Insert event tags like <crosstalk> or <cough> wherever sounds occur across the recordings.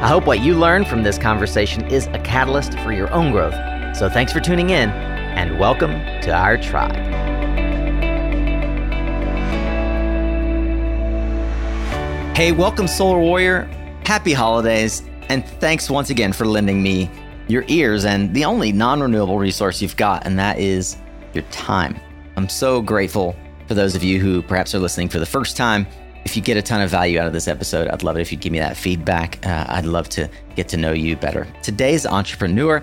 I hope what you learn from this conversation is a catalyst for your own growth. So thanks for tuning in, and welcome to our tribe. Hey, welcome, Solar Warrior. Happy holidays, and thanks once again for lending me your ears and the only non renewable resource you've got, and that is your time. I'm so grateful for those of you who perhaps are listening for the first time if you get a ton of value out of this episode, I'd love it if you'd give me that feedback. Uh, I'd love to get to know you better. Today's entrepreneur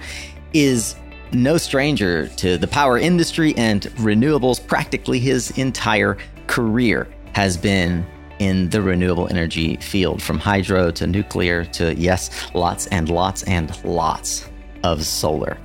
is no stranger to the power industry and renewables. Practically his entire career has been in the renewable energy field, from hydro to nuclear to, yes, lots and lots and lots of solar.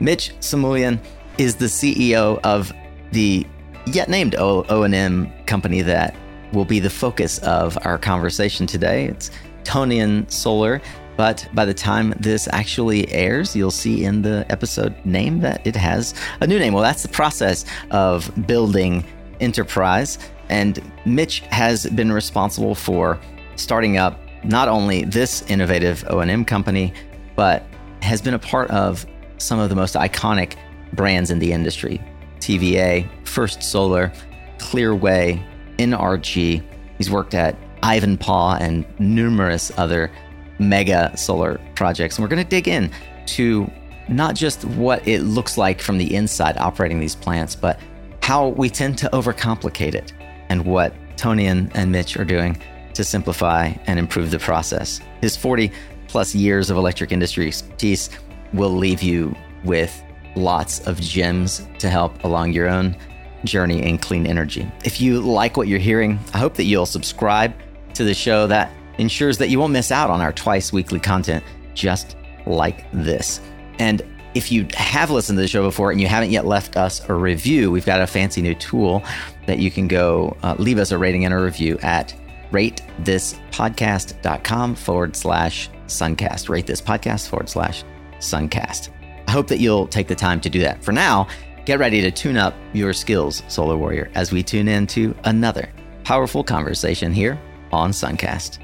Mitch Samulian is the CEO of the yet named O&M company that will be the focus of our conversation today. It's Tonian Solar. But by the time this actually airs, you'll see in the episode name that it has a new name. Well, that's the process of building enterprise. And Mitch has been responsible for starting up not only this innovative O&M company, but has been a part of some of the most iconic brands in the industry. TVA, First Solar, Clearway, NRG. He's worked at Ivanpah and numerous other mega solar projects. And we're going to dig in to not just what it looks like from the inside operating these plants, but how we tend to overcomplicate it and what Tony and, and Mitch are doing to simplify and improve the process. His 40 plus years of electric industry expertise will leave you with lots of gems to help along your own journey in clean energy. If you like what you're hearing, I hope that you'll subscribe to the show. That ensures that you won't miss out on our twice weekly content just like this. And if you have listened to the show before and you haven't yet left us a review, we've got a fancy new tool that you can go uh, leave us a rating and a review at ratethispodcast.com forward slash suncast. Rate this podcast forward slash suncast. I hope that you'll take the time to do that. For now, Get ready to tune up your skills, Solar Warrior, as we tune in to another powerful conversation here on Suncast.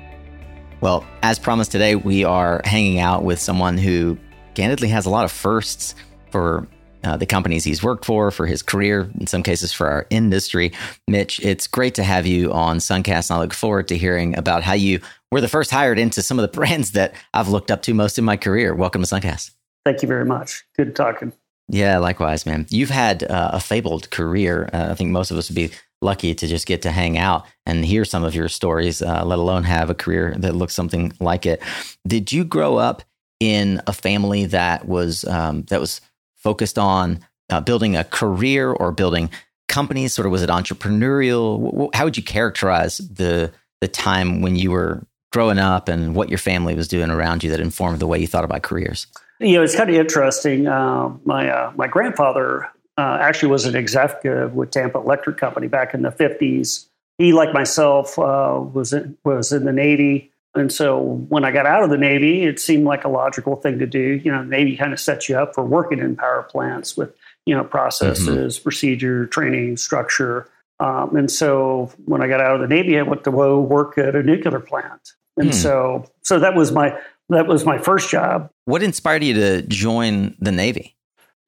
Well, as promised today, we are hanging out with someone who candidly has a lot of firsts for uh, the companies he's worked for, for his career, in some cases for our industry. Mitch, it's great to have you on Suncast, and I look forward to hearing about how you were the first hired into some of the <laughs> brands that I've looked up to most in my career. Welcome to Suncast. Thank you very much. Good talking. Yeah, likewise, man. You've had uh, a fabled career. Uh, I think most of us would be lucky to just get to hang out and hear some of your stories, uh, let alone have a career that looks something like it. Did you grow up in a family that was um, that was focused on uh, building a career or building companies? Sort of was it entrepreneurial? How would you characterize the the time when you were growing up and what your family was doing around you that informed the way you thought about careers? You know, it's kind of interesting. Uh, my uh, my grandfather uh, actually was an executive with Tampa Electric Company back in the fifties. He, like myself, uh, was in, was in the Navy, and so when I got out of the Navy, it seemed like a logical thing to do. You know, the Navy kind of sets you up for working in power plants with you know processes, mm-hmm. procedure, training, structure. Um, and so when I got out of the Navy, I went to work at a nuclear plant. And hmm. so, so that was my that was my first job. What inspired you to join the Navy?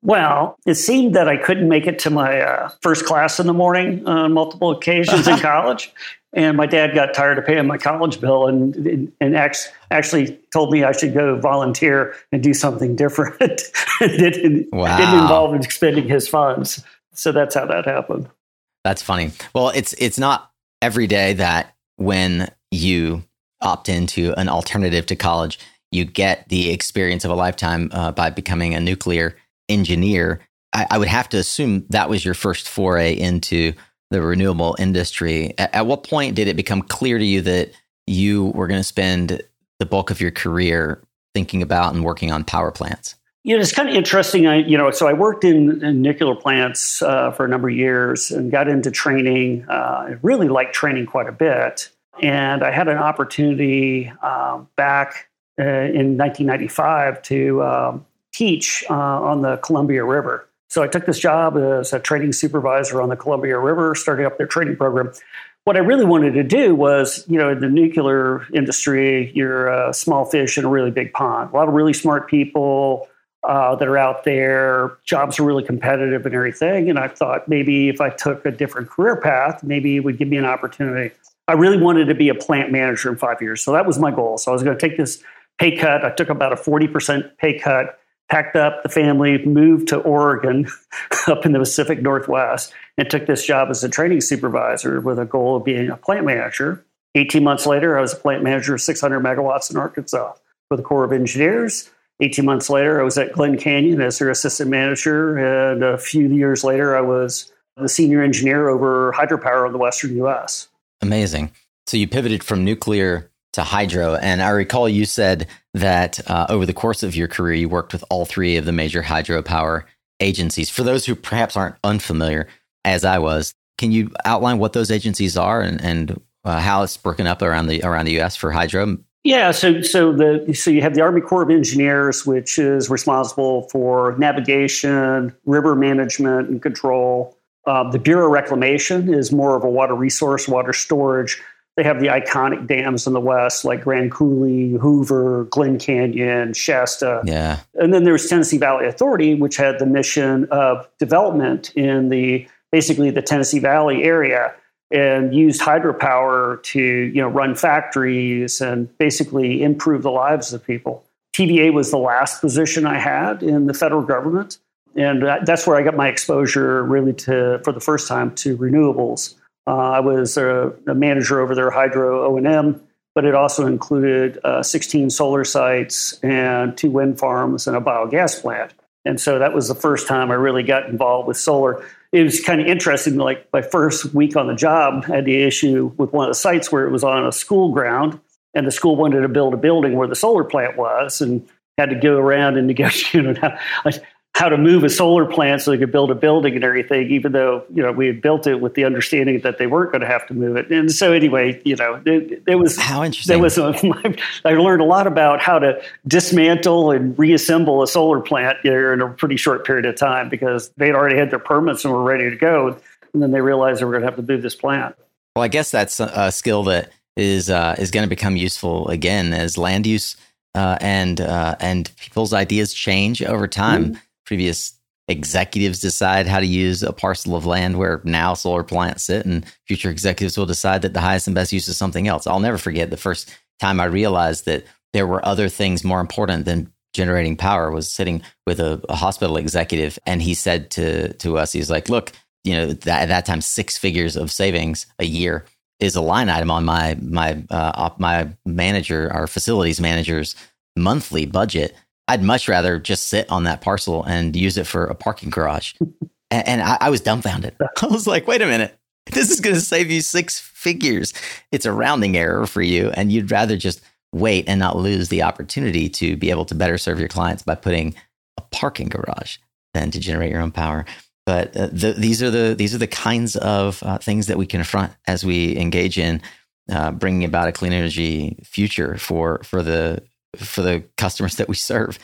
Well, it seemed that I couldn't make it to my uh, first class in the morning on multiple occasions in <laughs> college. And my dad got tired of paying my college bill and, and actually told me I should go volunteer and do something different. <laughs> it didn't, wow. didn't involve expending his funds. So that's how that happened. That's funny. Well, it's it's not every day that when you opt into an alternative to college, you get the experience of a lifetime uh, by becoming a nuclear engineer. I, I, would have to assume that was your first foray into the renewable industry. At, at what point did it become clear to you that you were going to spend the bulk of your career thinking about and working on power plants? You know, it's kind of interesting. I, you know, so I worked in, in nuclear plants uh, for a number of years and got into training. Uh, I really liked training quite a bit. And I had an opportunity uh, back in 1995 to um, teach uh, on the Columbia River. So I took this job as a training supervisor on the Columbia River, starting up their training program. What I really wanted to do was, you know, in the nuclear industry, you're a small fish in a really big pond. A lot of really smart people, uh, that are out there. Jobs are really competitive and everything. And I thought maybe if I took a different career path, maybe it would give me an opportunity. I really wanted to be a plant manager in five years. So that was my goal. So I was going to take this pay cut. I took about a 40% pay cut, packed up the family, moved to Oregon <laughs> up in the Pacific Northwest, and took this job as a training supervisor with a goal of being a plant manager. 18 months later, I was a plant manager of 600 megawatts in Arkansas for the Corps of Engineers. 18 months later, I was at Glen Canyon as their assistant manager. And a few years later, I was the senior engineer over hydropower in the Western US. Amazing. So you pivoted from nuclear to hydro. And I recall you said that uh, over the course of your career, you worked with all three of the major hydropower agencies. For those who perhaps aren't unfamiliar, as I was, can you outline what those agencies are and, and uh, how it's broken up around the around the U.S. for hydro? Yeah, so so the so you have the Army Corps of Engineers, which is responsible for navigation, river management, and control. Uh, the Bureau of Reclamation is more of a water resource, water storage. They have the iconic dams in the west, like Grand Coulee, Hoover, Glen Canyon, Shasta. Yeah, and then there's Tennessee Valley Authority, which had the mission of development in the basically the Tennessee Valley area and used hydropower to you know run factories and basically improve the lives of people. TVA was the last position I had in the federal government, and that's where I got my exposure really to for the first time to renewables. Uh, I was a, a, manager over their hydro O and M, but it also included uh, 16 solar sites and two wind farms and a biogas plant. And so that was the first time I really got involved with solar it was kind of interesting. Like my first week on the job, I had the issue with one of the sites where it was on a school ground, and the school wanted to build a building where the solar plant was, and had to go around and negotiate. <laughs> Know, how to move a solar plant so they could build a building and everything, even though you know we had built it with the understanding that they weren't going to have to move it. And so anyway, you know, it, it was how interesting. There was a, <laughs> I learned a lot about how to dismantle and reassemble a solar plant here in a pretty short period of time because they'd already had their permits and were ready to go, and then they realized they were going to have to move this plant. Well, I guess that's a skill that is uh, is going to become useful again as land use. Uh, and uh, and people's ideas change over time. Mm-hmm previous executives decide how to use a parcel of land where now solar plants sit, and future executives will decide that the highest and best use is something else. I'll never forget the first time I realized that there were other things more important than generating power was sitting with a, a hospital executive and he said to to us he's like look you know that, at that time six figures of savings a year is a line item on my my uh, my manager our facilities manager's monthly budget I'd much rather just sit on that parcel and use it for a parking garage. <laughs> and, and I, I was dumbfounded. <laughs> I was like, wait a minute. This is going to save you six figures. It's a rounding error for you. And you'd rather just wait and not lose the opportunity to be able to better serve your clients by putting a parking garage than to generate your own power. But uh, the, these are the these are the kinds of uh, things that we confront as we engage in uh, bringing about a clean energy future for for the for the customers that we serve.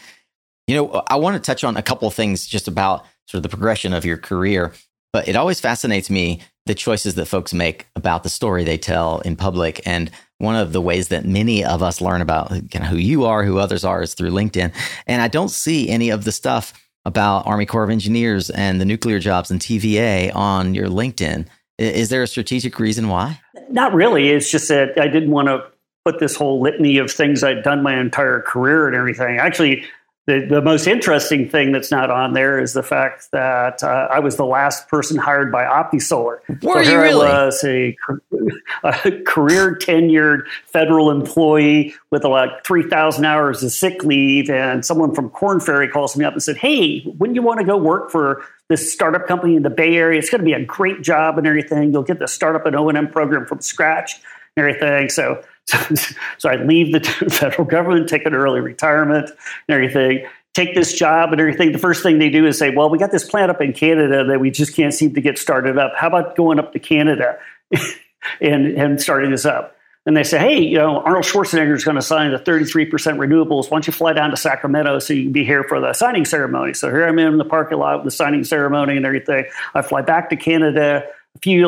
You know, I want to touch on a couple of things just about sort of the progression of your career, but it always fascinates me the choices that folks make about the story they tell in public. And one of the ways that many of us learn about kind of who you are, who others are, is through LinkedIn. And I don't see any of the stuff about Army Corps of Engineers and the nuclear jobs and TVA on your LinkedIn. Is there a strategic reason why? Not really. It's just that I didn't want to put this whole litany of things I'd done my entire career and everything. Actually, the, the most interesting thing that's not on there is the fact that uh, I was the last person hired by OptiSolar. Were so you really? I was a, <laughs> a career tenured federal employee with like 3,000 hours of sick leave. And someone from Korn Ferry calls me up and said, Hey, wouldn't you want to go work for this startup company in the Bay Area? It's going to be a great job and everything. You'll get the startup and O&M program from scratch and everything. So <laughs> so, I leave the <laughs> federal government, take an early retirement and everything. take this job and everything, the first thing they do is say, well, we got this plant up in Canada that we just can't seem to get started up. How about going up to Canada <laughs> and, and starting this up? And they say, hey, you know, Arnold Schwarzenegger is going to sign the 33% renewables. Why don't you fly down to Sacramento so you can be here for the signing ceremony? So here I'm in the parking lot with the signing ceremony and everything. I fly back to Canada. A few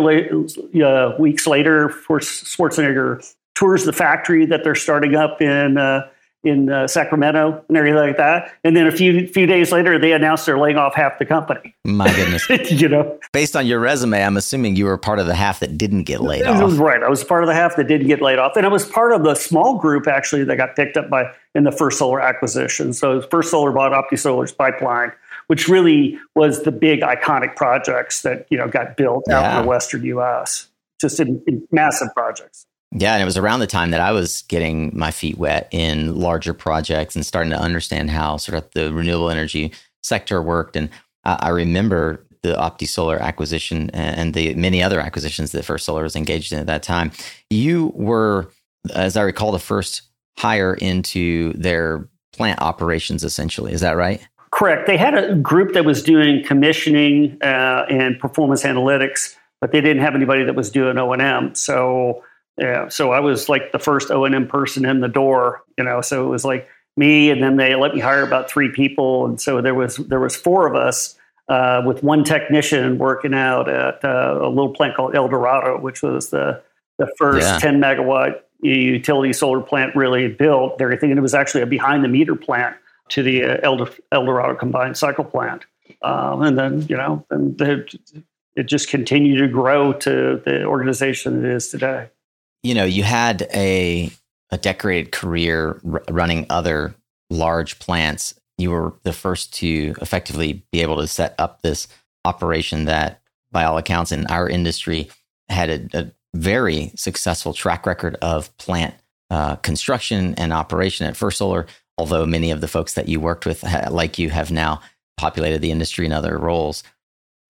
uh, weeks later, for Schwarzenegger tours the factory that they're starting up in uh, in uh, Sacramento and everything like that. And then a few few days later, they announced they're laying off half the company. My goodness, <laughs> you know. Based on your resume, I'm assuming you were part of the half that didn't get laid off. <laughs> Right, I was part of the half that didn't get laid off, and I was part of the small group actually that got picked up by in the First Solar acquisition. So First Solar bought OptiSolar's pipeline. Which really was the big iconic projects that you know got built out yeah. in the Western U.S. Just in, in massive projects. Yeah, and it was around the time that I was getting my feet wet in larger projects and starting to understand how sort of the renewable energy sector worked. And I, remember the OptiSolar acquisition and the many other acquisitions that First Solar was engaged in at that time. You were, as I recall, the first hire into their plant operations, essentially. Is that right? Correct. They had a group that was doing commissioning uh, and performance analytics, but they didn't have anybody that was doing O and M. So yeah, so I was like the first O and M person in the door, you know. So it was like me, and then they let me hire about three people, and so there was there was four of us uh, with one technician working out at uh, a little plant called El Dorado, which was the the first yeah. 10 megawatt utility solar plant really built. Everything, and it was actually a behind the meter plant to the uh, El, El Dorado combined cycle plant. Um, and then you know, and it just continued to grow to the organization it is today you know, you had a a decorated career r- running other large plants. You were the first to effectively be able to set up this operation that, by all accounts, in our industry, had a, a very successful track record of plant uh, construction and operation at First Solar. Although many of the folks that you worked with, like you, have now populated the industry in other roles.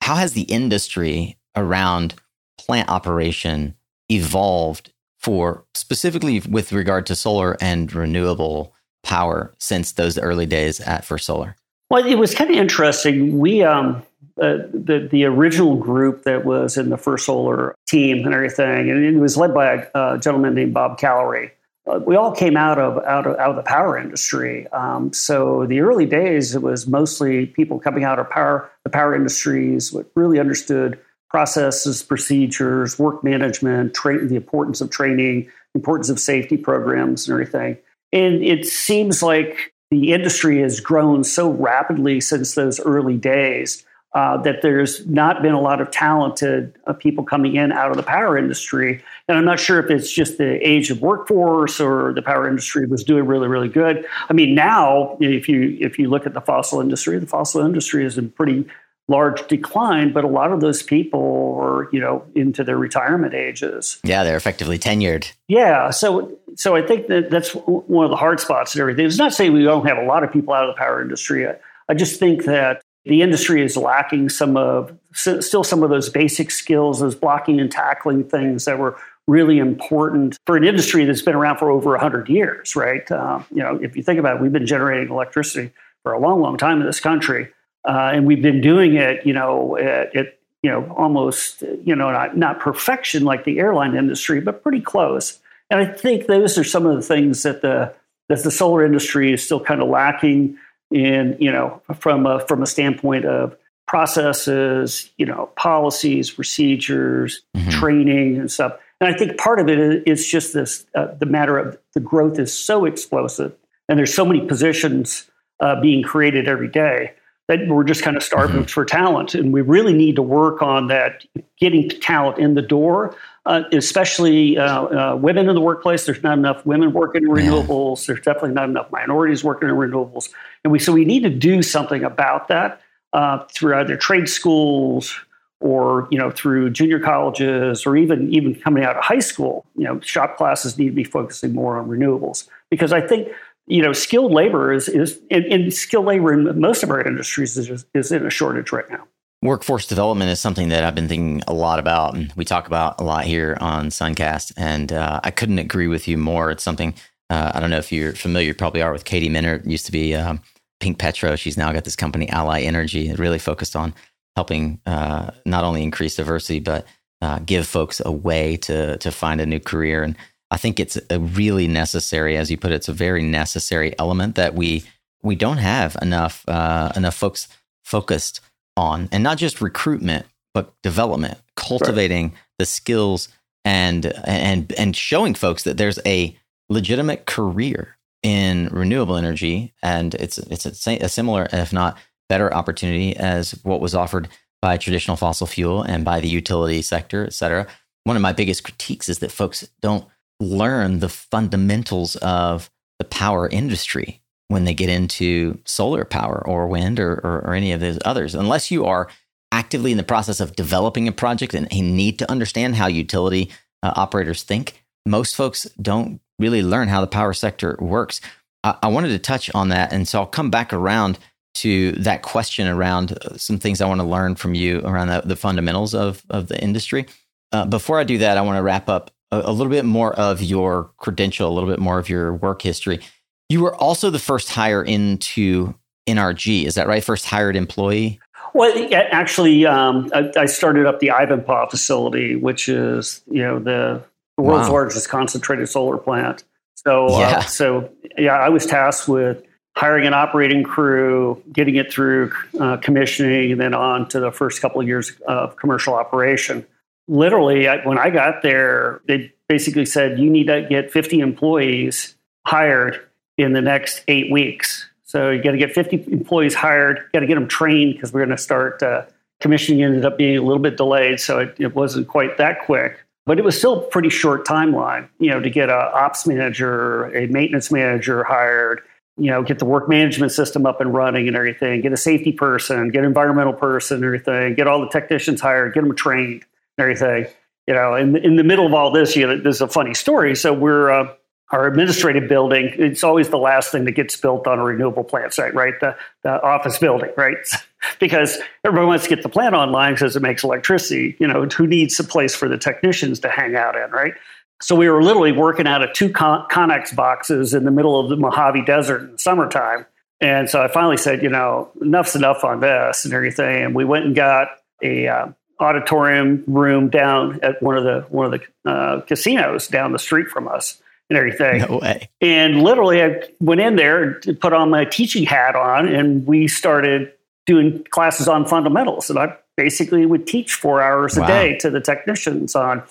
How has the industry around plant operation evolved for specifically with regard to solar and renewable power since those early days at First Solar? Well, it was kind of interesting. We, um, uh, the the original group that was in the First Solar team and everything, and it was led by a, gentleman named Bob Callery. Uh, we all came out of out of out of the power industry. Um, so the early days, it was mostly people coming out of power the power industries, what really understood processes, procedures, work management, tra- the importance of training, importance of safety programs, and everything. And it seems like the industry has grown so rapidly since those early days uh, that there's not been a lot of talented uh, people coming in out of the power industry. And I'm not sure if it's just the age of workforce or the power industry was doing really, really good. I mean, now if you if you look at the fossil industry, the fossil industry is in pretty large decline, but a lot of those people are, you know, into their retirement ages. Yeah, they're effectively tenured. Yeah, so so I think that that's one of the hard spots and everything. It's not saying we don't have a lot of people out of the power industry. I, I just think that the industry is lacking some of still some of those basic skills, those blocking and tackling things that were really important for an industry that's been around for over 100 years, right? Uh, you know, if you think about it, we've been generating electricity for a long, long time in this country. Uh, and we've been doing it, you know, at, at, you know almost you know not, not perfection like the airline industry, but pretty close. And I think those are some of the things that the that the solar industry is still kind of lacking in, you know, from a, from a standpoint of processes, you know, policies, procedures, mm-hmm. training, and stuff. And I think part of it is just this: uh, the matter of the growth is so explosive, and there's so many positions uh, being created every day that we're just kind of starving mm-hmm. for talent. And we really need to work on that, getting talent in the door, uh, especially uh, uh, women in the workplace. There's not enough women working in renewables. There's definitely not enough minorities working in renewables. And we, so we need to do something about that uh, through either trade schools or you know through junior colleges or even even coming out of high school you know shop classes need to be focusing more on renewables because i think you know, skilled labor is is and, skilled labor in most of our industries is is in a shortage right now. Workforce development is something that I've been thinking a lot about, and we talk about a lot here on Suncast. And uh, I couldn't agree with you more. It's something uh, I don't know if you're familiar. You probably are with Katie Mehnert. Used to be um, Pink Petro. She's now got this company, Ally Energy, really focused on helping uh, not only increase diversity, but uh, give folks a way to to find a new career. And I think it's a really necessary, as you put it, it's a very necessary element that we we don't have enough uh, enough folks focused on, and not just recruitment, but development, cultivating right. the skills and and and showing folks that there's a legitimate career in renewable energy, and it's it's a, a similar, if not better, opportunity as what was offered by traditional fossil fuel and by the utility sector, et cetera. One of my biggest critiques is that folks don't learn the fundamentals of the power industry when they get into solar power or wind or, or, or any of those others, unless you are actively in the process of developing a project and need to understand how utility uh, operators think. Most folks don't really learn how the power sector works. I, I wanted to touch on that. And so I'll come back around to that question around uh, some things I want to learn from you around the, the fundamentals of, of the industry. Uh, before I do that, I want to wrap up a, a, little bit more of your credential, a little bit more of your work history. You were also the first hire into NRG. Is that right? First hired employee? Well, actually, um, I, I, started up the Ivanpah facility, which is you know the world's wow. largest concentrated solar plant. So, uh, yeah. Uh, so yeah, I was tasked with hiring an operating crew, getting it through uh, commissioning, and then on to the first couple of years of commercial operation. Literally, I, when I got there, they basically said you need to get 50 employees hired in the next eight weeks. So you got to get 50 employees hired, got to get them trained because we're going to start. Uh, commissioning ended up being a little bit delayed, so it, it wasn't quite that quick but it was still a pretty short timeline you know to get a ops manager a maintenance manager hired you know, get the work management system up and running and everything, get a safety person, get an environmental person and everything, get all the technicians hired, get them trained everything. You know, in, in the middle of all this, you know, there's a funny story. So we're, uh, our administrative building, it's always the last thing that gets built on a renewable plant site, right? The, the office building, right? <laughs> because everyone wants to get the plant online because it makes electricity. You know, who needs a place for the technicians to hang out in, right? So we were literally working out of two Con- Connex boxes in the middle of the Mojave Desert in the summertime. And so I finally said, you know, enough's enough on this and everything. And we went and got a uh, auditorium room down at one of the one of the uh, casinos down the street from us and everything. No way. And literally, I went in there, to put on my teaching hat on, and we started doing classes on fundamentals. And I basically would teach four hours a wow. day to the technicians on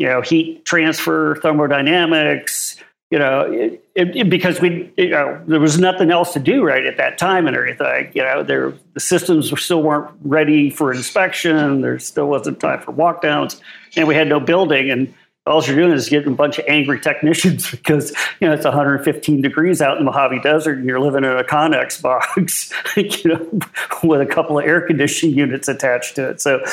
you know, heat transfer, thermodynamics, you know, it, it, because we, you know, there was nothing else to do right at that time and everything. You know, there the systems still weren't ready for inspection. There still wasn't time for walkdowns, and we had no building. And all you're doing is getting a bunch of angry technicians <laughs> because you know it's 115 degrees out in the Mojave Desert and you're living in a Connex box, <laughs> you know, with a couple of air conditioning units attached to it. So,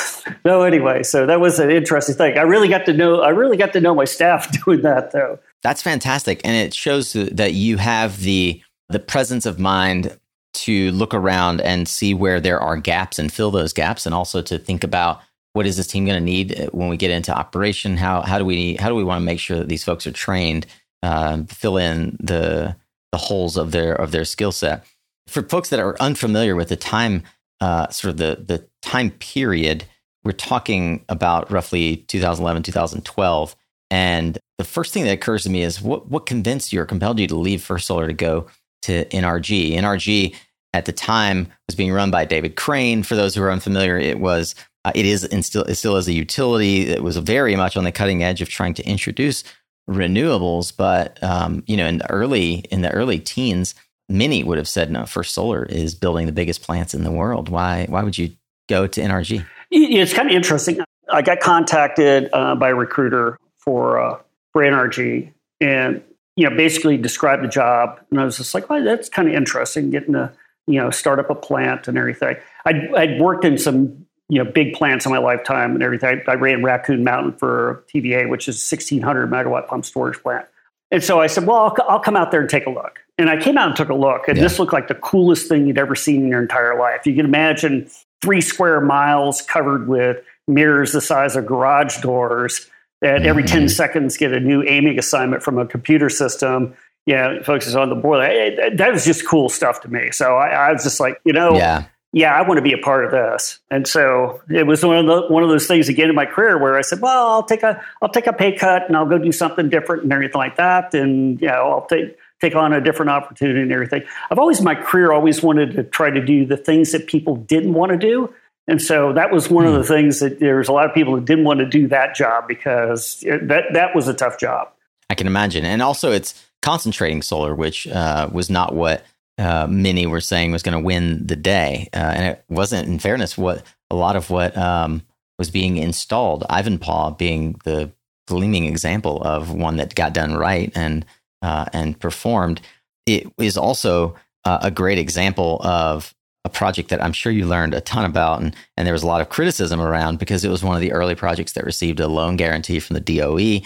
no, anyway, so that was an interesting thing. I really got to know. I really got to know my staff <laughs> doing that, though. That's fantastic, and it shows that you have the the presence of mind to look around and see where there are gaps and fill those gaps, and also to think about what is this team going to need uh, when we get into operation? How how do we how do we want to make sure that these folks are trained, uh, fill in the the holes of their of their skill set? For folks that are unfamiliar with the time, uh, sort of the the time period, we're talking about roughly 2011 2012, and the first thing that occurs to me is what what convinced you or compelled you to leave First Solar to go to NRG? NRG at the time was being run by David Crane. For those who are unfamiliar, it was uh, it is and still it still is a utility. It was very much on the cutting edge of trying to introduce renewables, but um, you know, in the early in the early teens, many would have said, "No, First Solar is building the biggest plants in the world. Why why would you go to NRG?" It's kind of interesting. I got contacted uh, by a recruiter for uh, for NRG, and you know, basically described the job, and I was just like, "Well, that's kind of interesting, getting to you know start up a plant and everything." I'd, I'd worked in some you know big plants in my lifetime and everything. I, I ran Raccoon Mountain for TVA, which is 1600 megawatt pump storage plant. And so I said, well, I'll, I'll, come out there and take a look. And I came out and took a look, and yeah. this looked like the coolest thing you'd ever seen in your entire life. You can imagine three square miles covered with mirrors the size of garage doors that every mm-hmm. 10 seconds get a new aiming assignment from a computer system yeah, focuses on the boiler. Hey, that was just cool stuff to me. So I, I was just like, you know, yeah yeah, I want to be a part of this. And so it was one of the, one of those things again in my career where I said, well, I'll take a I'll take a pay cut and I'll go do something different and everything like that. And you know, I'll take take on a different opportunity and everything. I've always in my career always wanted to try to do the things that people didn't want to do. And so that was one mm. of the hmm. things that there was a lot of people that didn't want to do that job because that that was a tough job. I can imagine. And also it's concentrating solar, which uh, was not what uh, many were saying was going to win the day, uh, and it wasn't. In fairness, what a lot of what um, was being installed, Ivanpah being the gleaming example of one that got done right and uh, and performed. It is also uh, a great example of a project that I'm sure you learned a ton about, and and there was a lot of criticism around because it was one of the early projects that received a loan guarantee from the DOE.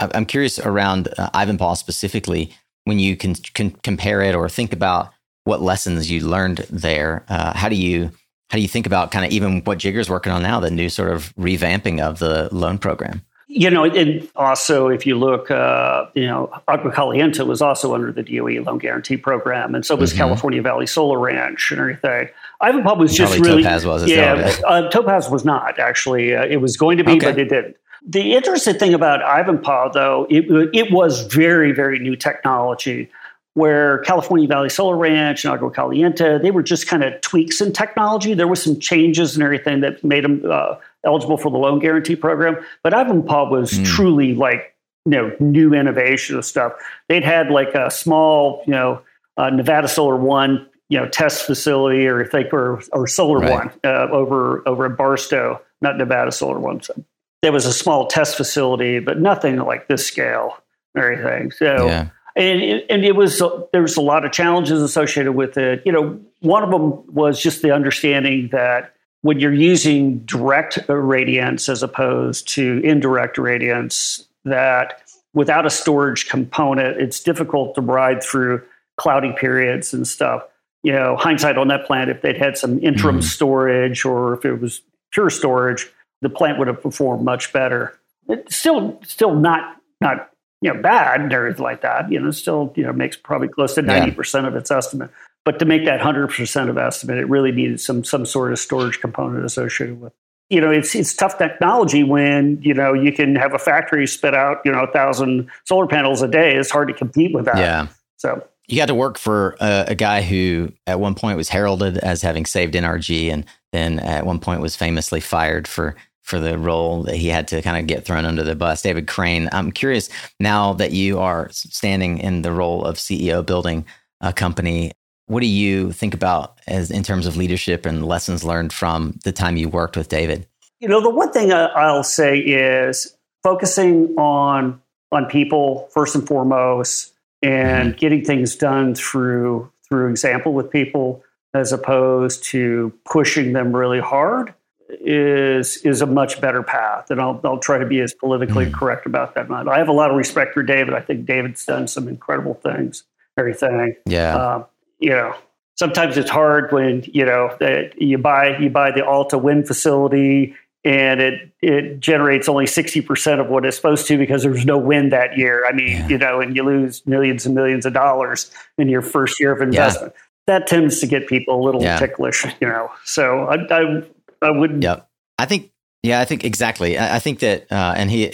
I'm curious around uh, Ivanpah specifically when you can, can compare it or think about what lessons you learned there. Uh, how do you how do you think about kind of even what Jigar's working on now, the new sort of revamping of the loan program? You know, and also if you look, uh, you know, Agua Caliente was also under the DOE loan guarantee program, and so was mm-hmm. California Valley Solar Ranch and everything. Ivan Ivanpah was just Probably really Topaz was yeah. Uh, Topaz was not actually. Uh, it was going to be, okay. but it didn't. The interesting thing about Ivanpah, though, it, it was very, very new technology where California Valley Solar Ranch and Agua Caliente, they were just kind of tweaks in technology. There was some changes and everything that made them uh, eligible for the loan guarantee program. But Ivanpah was mm. truly like, you know, new innovation of stuff. They'd had like a small, you know, uh, Nevada Solar One, you know, test facility or I think, or, or Solar right. One uh, over, over at Barstow, not Nevada Solar One. So there was a small test facility, but nothing like this scale or anything. So, yeah and it, and it was there was a lot of challenges associated with it. You know, one of them was just the understanding that when you're using direct radiance as opposed to indirect radiance, that without a storage component, it's difficult to ride through cloudy periods and stuff. You know, hindsight on that plant, if they'd had some interim mm. storage or if it was pure storage, the plant would have performed much better. It's still, still not not you know, bad and everything like that, you know, still, you know, makes probably close to 90% yeah. of its estimate. But to make that 100% of estimate, it really needed some some sort of storage component associated with it you know, it's it's tough technology when you know you can have a factory spit out you know a thousand solar panels a day. It's hard to compete with that. Yeah. So you got to work for a, a, guy who at one point was heralded as having saved NRG, and then at one point was famously fired for for the role that he had to kind of get thrown under the bus. David Crane, I'm curious now that you are standing in the role of CEO building a company, what do you think about as in terms of leadership and lessons learned from the time you worked with David? You know, the one thing I'll say is focusing on on people first and foremost and mm-hmm. getting things done through through example with people as opposed to pushing them really hard is is a much better path, and I'll I'll try to be as politically mm. correct about that. I have a lot of respect for David. I think David's done some incredible things. Everything, yeah. Uh, you know, sometimes it's hard when you know that you buy you buy the Alta wind facility and it it generates only 60% of what it's supposed to because there's no wind that year. I mean, yeah. you know, and you lose millions and millions of dollars in your first year of investment. Yeah. That tends to get people a little yeah. ticklish, you know. So I, I I wouldn't. Yeah, I think. Yeah, I think exactly. I, I think that, uh, and he,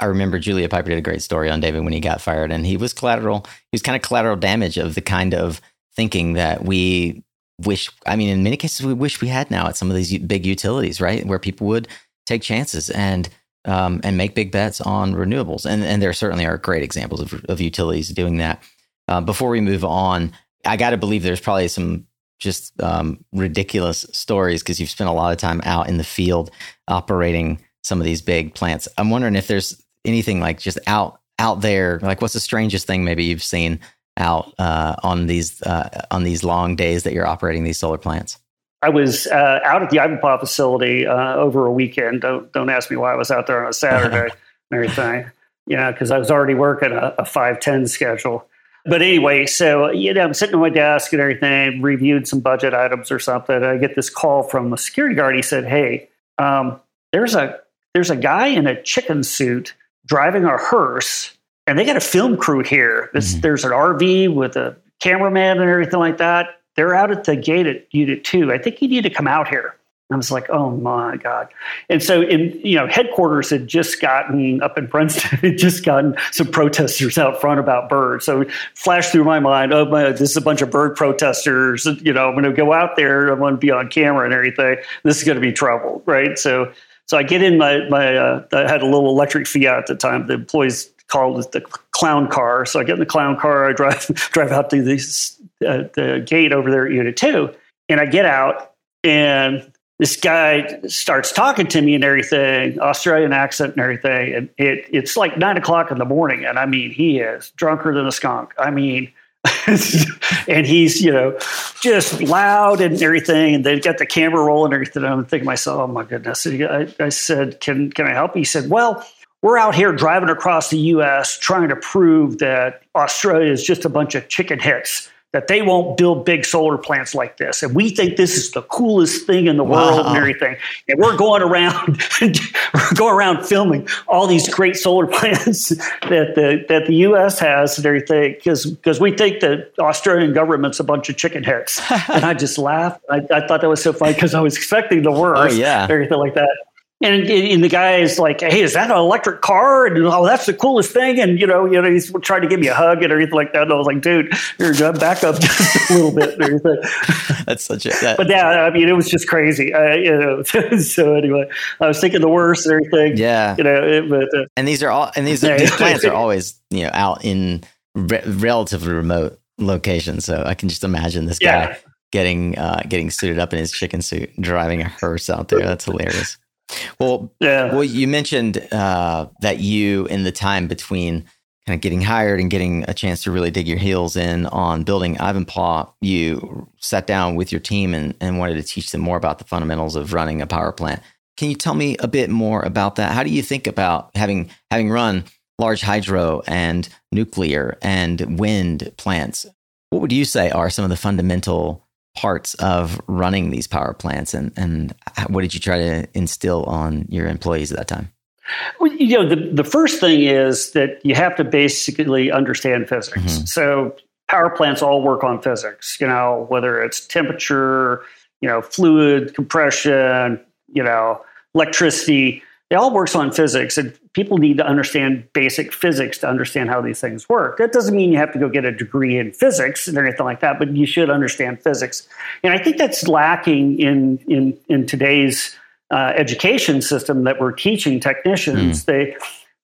I remember Julia Pyper did a great story on David when he got fired, and he was collateral. He was kind of collateral damage of the kind of thinking that we wish. I mean, in many cases, we wish we had now at some of these big utilities, right, where people would take chances and um, and make big bets on renewables. And and there certainly are great examples of, of utilities doing that. Uh, before we move on, I got to believe there's probably some just um, ridiculous stories because you've spent a lot of time out in the field operating some of these big plants. I'm wondering if there's anything like just out out there, like what's the strangest thing maybe you've seen out uh, on these uh, on these long days that you're operating these solar plants? I was uh, out at the Ivanpah facility uh, over a weekend. Don't don't ask me why I was out there on a Saturday <laughs> and everything. Yeah, because I was already working a, a five ten schedule. But anyway, so you know, I'm sitting at my desk and everything, reviewed some budget items or something. I get this call from a security guard. He said, "Hey, um, there's a there's a guy in a chicken suit driving a hearse and they got a film crew here. Mm-hmm. There's an RV with a cameraman and everything like that. They're out at the gate at Unit 2. I think you need to come out here. I was like, oh my God. And so in you know, headquarters had just gotten up in Princeton, <laughs> had just gotten some protesters out front about birds. So flashed through my mind, oh my this is a bunch of bird protesters. You know, I'm gonna go out there, I'm gonna be on camera and everything. This is gonna be trouble, right? So so I get in my my uh, I had a little electric Fiat at the time. The employees called the clown car. So I get in the clown car, I drive <laughs> drive out to uh, the gate over there at Unit Two, and I get out and this guy starts talking to me and everything, Australian accent and everything. And it, it's like nine o'clock in the morning. And I mean, he is drunker than a skunk. I mean, <laughs> and he's, you know, just loud and everything. And they got the camera rolling and everything. And I'm thinking to myself, oh my goodness. I, I said, can, can I help? He said, well, we're out here driving across the U.S. trying to prove that Australia is just a bunch of chicken hits that they won't build big solar plants like this. And we think this is the coolest thing in the wow. world and everything. And we're going around, <laughs> we're going around filming all these great solar <laughs> plants that the, that the U.S. has and everything because because we think that Australian government's a bunch of chicken heads. <laughs> and I just laughed. I, I thought that was so funny because I was expecting the worst. Oh, yeah. Everything like that. And, and the guy is like, "Hey, is that an electric car?" And oh, that's the coolest thing. And you know, you know, he's trying to give me a hug and everything like that. And I was like, "Dude, you're going back up just a little bit." <laughs> <laughs> That's such a. That, but yeah, I mean, it was just crazy. Uh, you know, <laughs> so anyway, I was thinking the worst and everything. Yeah, you know, it, but uh, and these are all and these these plants are always you know out in re- relatively remote locations. So I can just imagine this guy. Yeah. Getting uh, getting suited up in his chicken suit, driving a hearse out there. That's hilarious. Well, yeah. Well, you mentioned uh, that you, in the time between kind of getting hired and getting a chance to really dig your heels in on building Ivanpah, you sat down with your team and, and wanted to teach them more about the fundamentals of running a power plant. Can you tell me a bit more about that? How do you think about having having run large hydro and nuclear and wind plants? What would you say are some of the fundamental parts of running these power plants and, and what did you try to instill on your employees at that time? Well, you know, the, the first thing is that you have to basically understand physics. Mm-hmm. So power plants all work on physics, you know, whether it's temperature, you know, fluid compression, you know, electricity it all works on physics and people need to understand basic physics to understand how these things work. That doesn't mean you have to go get a degree in physics or anything like that but you should understand physics. And i think that's lacking in in in today's uh, education system that we're teaching technicians. Mm. they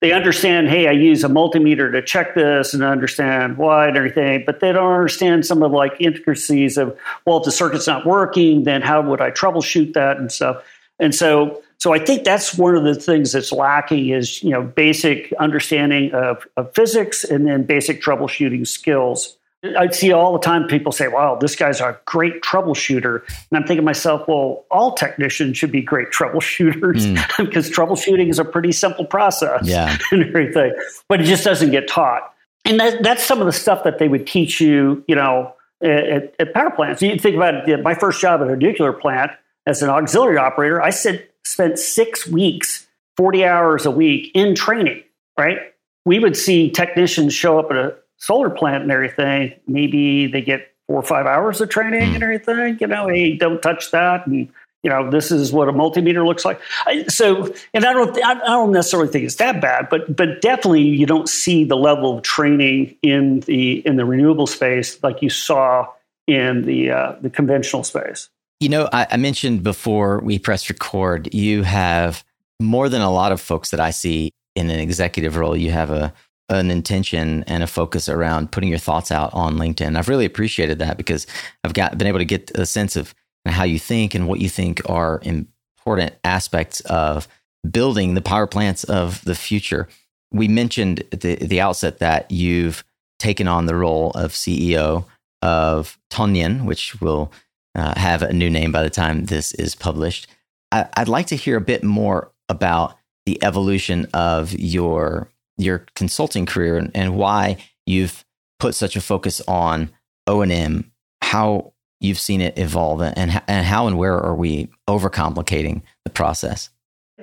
they understand hey i use a multimeter to check this and understand why and everything but they don't understand some of the like intricacies of well if the circuit's not working then how would i troubleshoot that and stuff? And so so I think that's one of the things that's lacking is you know basic understanding of, of physics and then basic troubleshooting skills. I see all the time people say, "Wow, this guy's a great troubleshooter," and I'm thinking to myself, "Well, all technicians should be great <laughs> troubleshooters mm. <laughs> because troubleshooting is a pretty simple process yeah. <laughs> and everything, but it just doesn't get taught." And that, that's some of the stuff that they would teach you, you know, at, at power plants. You think about it, my first job at a nuclear plant as an auxiliary operator. I said spent six weeks, 40 hours a week in training, right? We would see technicians show up at a solar plant and everything. Maybe they get four or five hours of training and hmm. everything. You know, hey, don't touch that. And, you know, this is what a multimeter looks like. So, and I don't, I don't necessarily think it's that bad, but, but definitely you don't see the level of training in the, in the renewable space like you saw in the, uh, the conventional space. You know, I, I mentioned before we press record, you have more than a lot of folks that I see in an executive role. You have a an intention and a focus around putting your thoughts out on LinkedIn. I've really appreciated that because I've got been able to get a sense of how you think and what you think are important aspects of building the power plants of the future. We mentioned at the, the outset that you've taken on the role of CEO of Tonian, which will uh, have a new name by the time this is published. I, would like to hear a bit more about the evolution of your your consulting career and, and why you've put such a focus on O and M. How you've seen it evolve, and and how and where are we overcomplicating the process?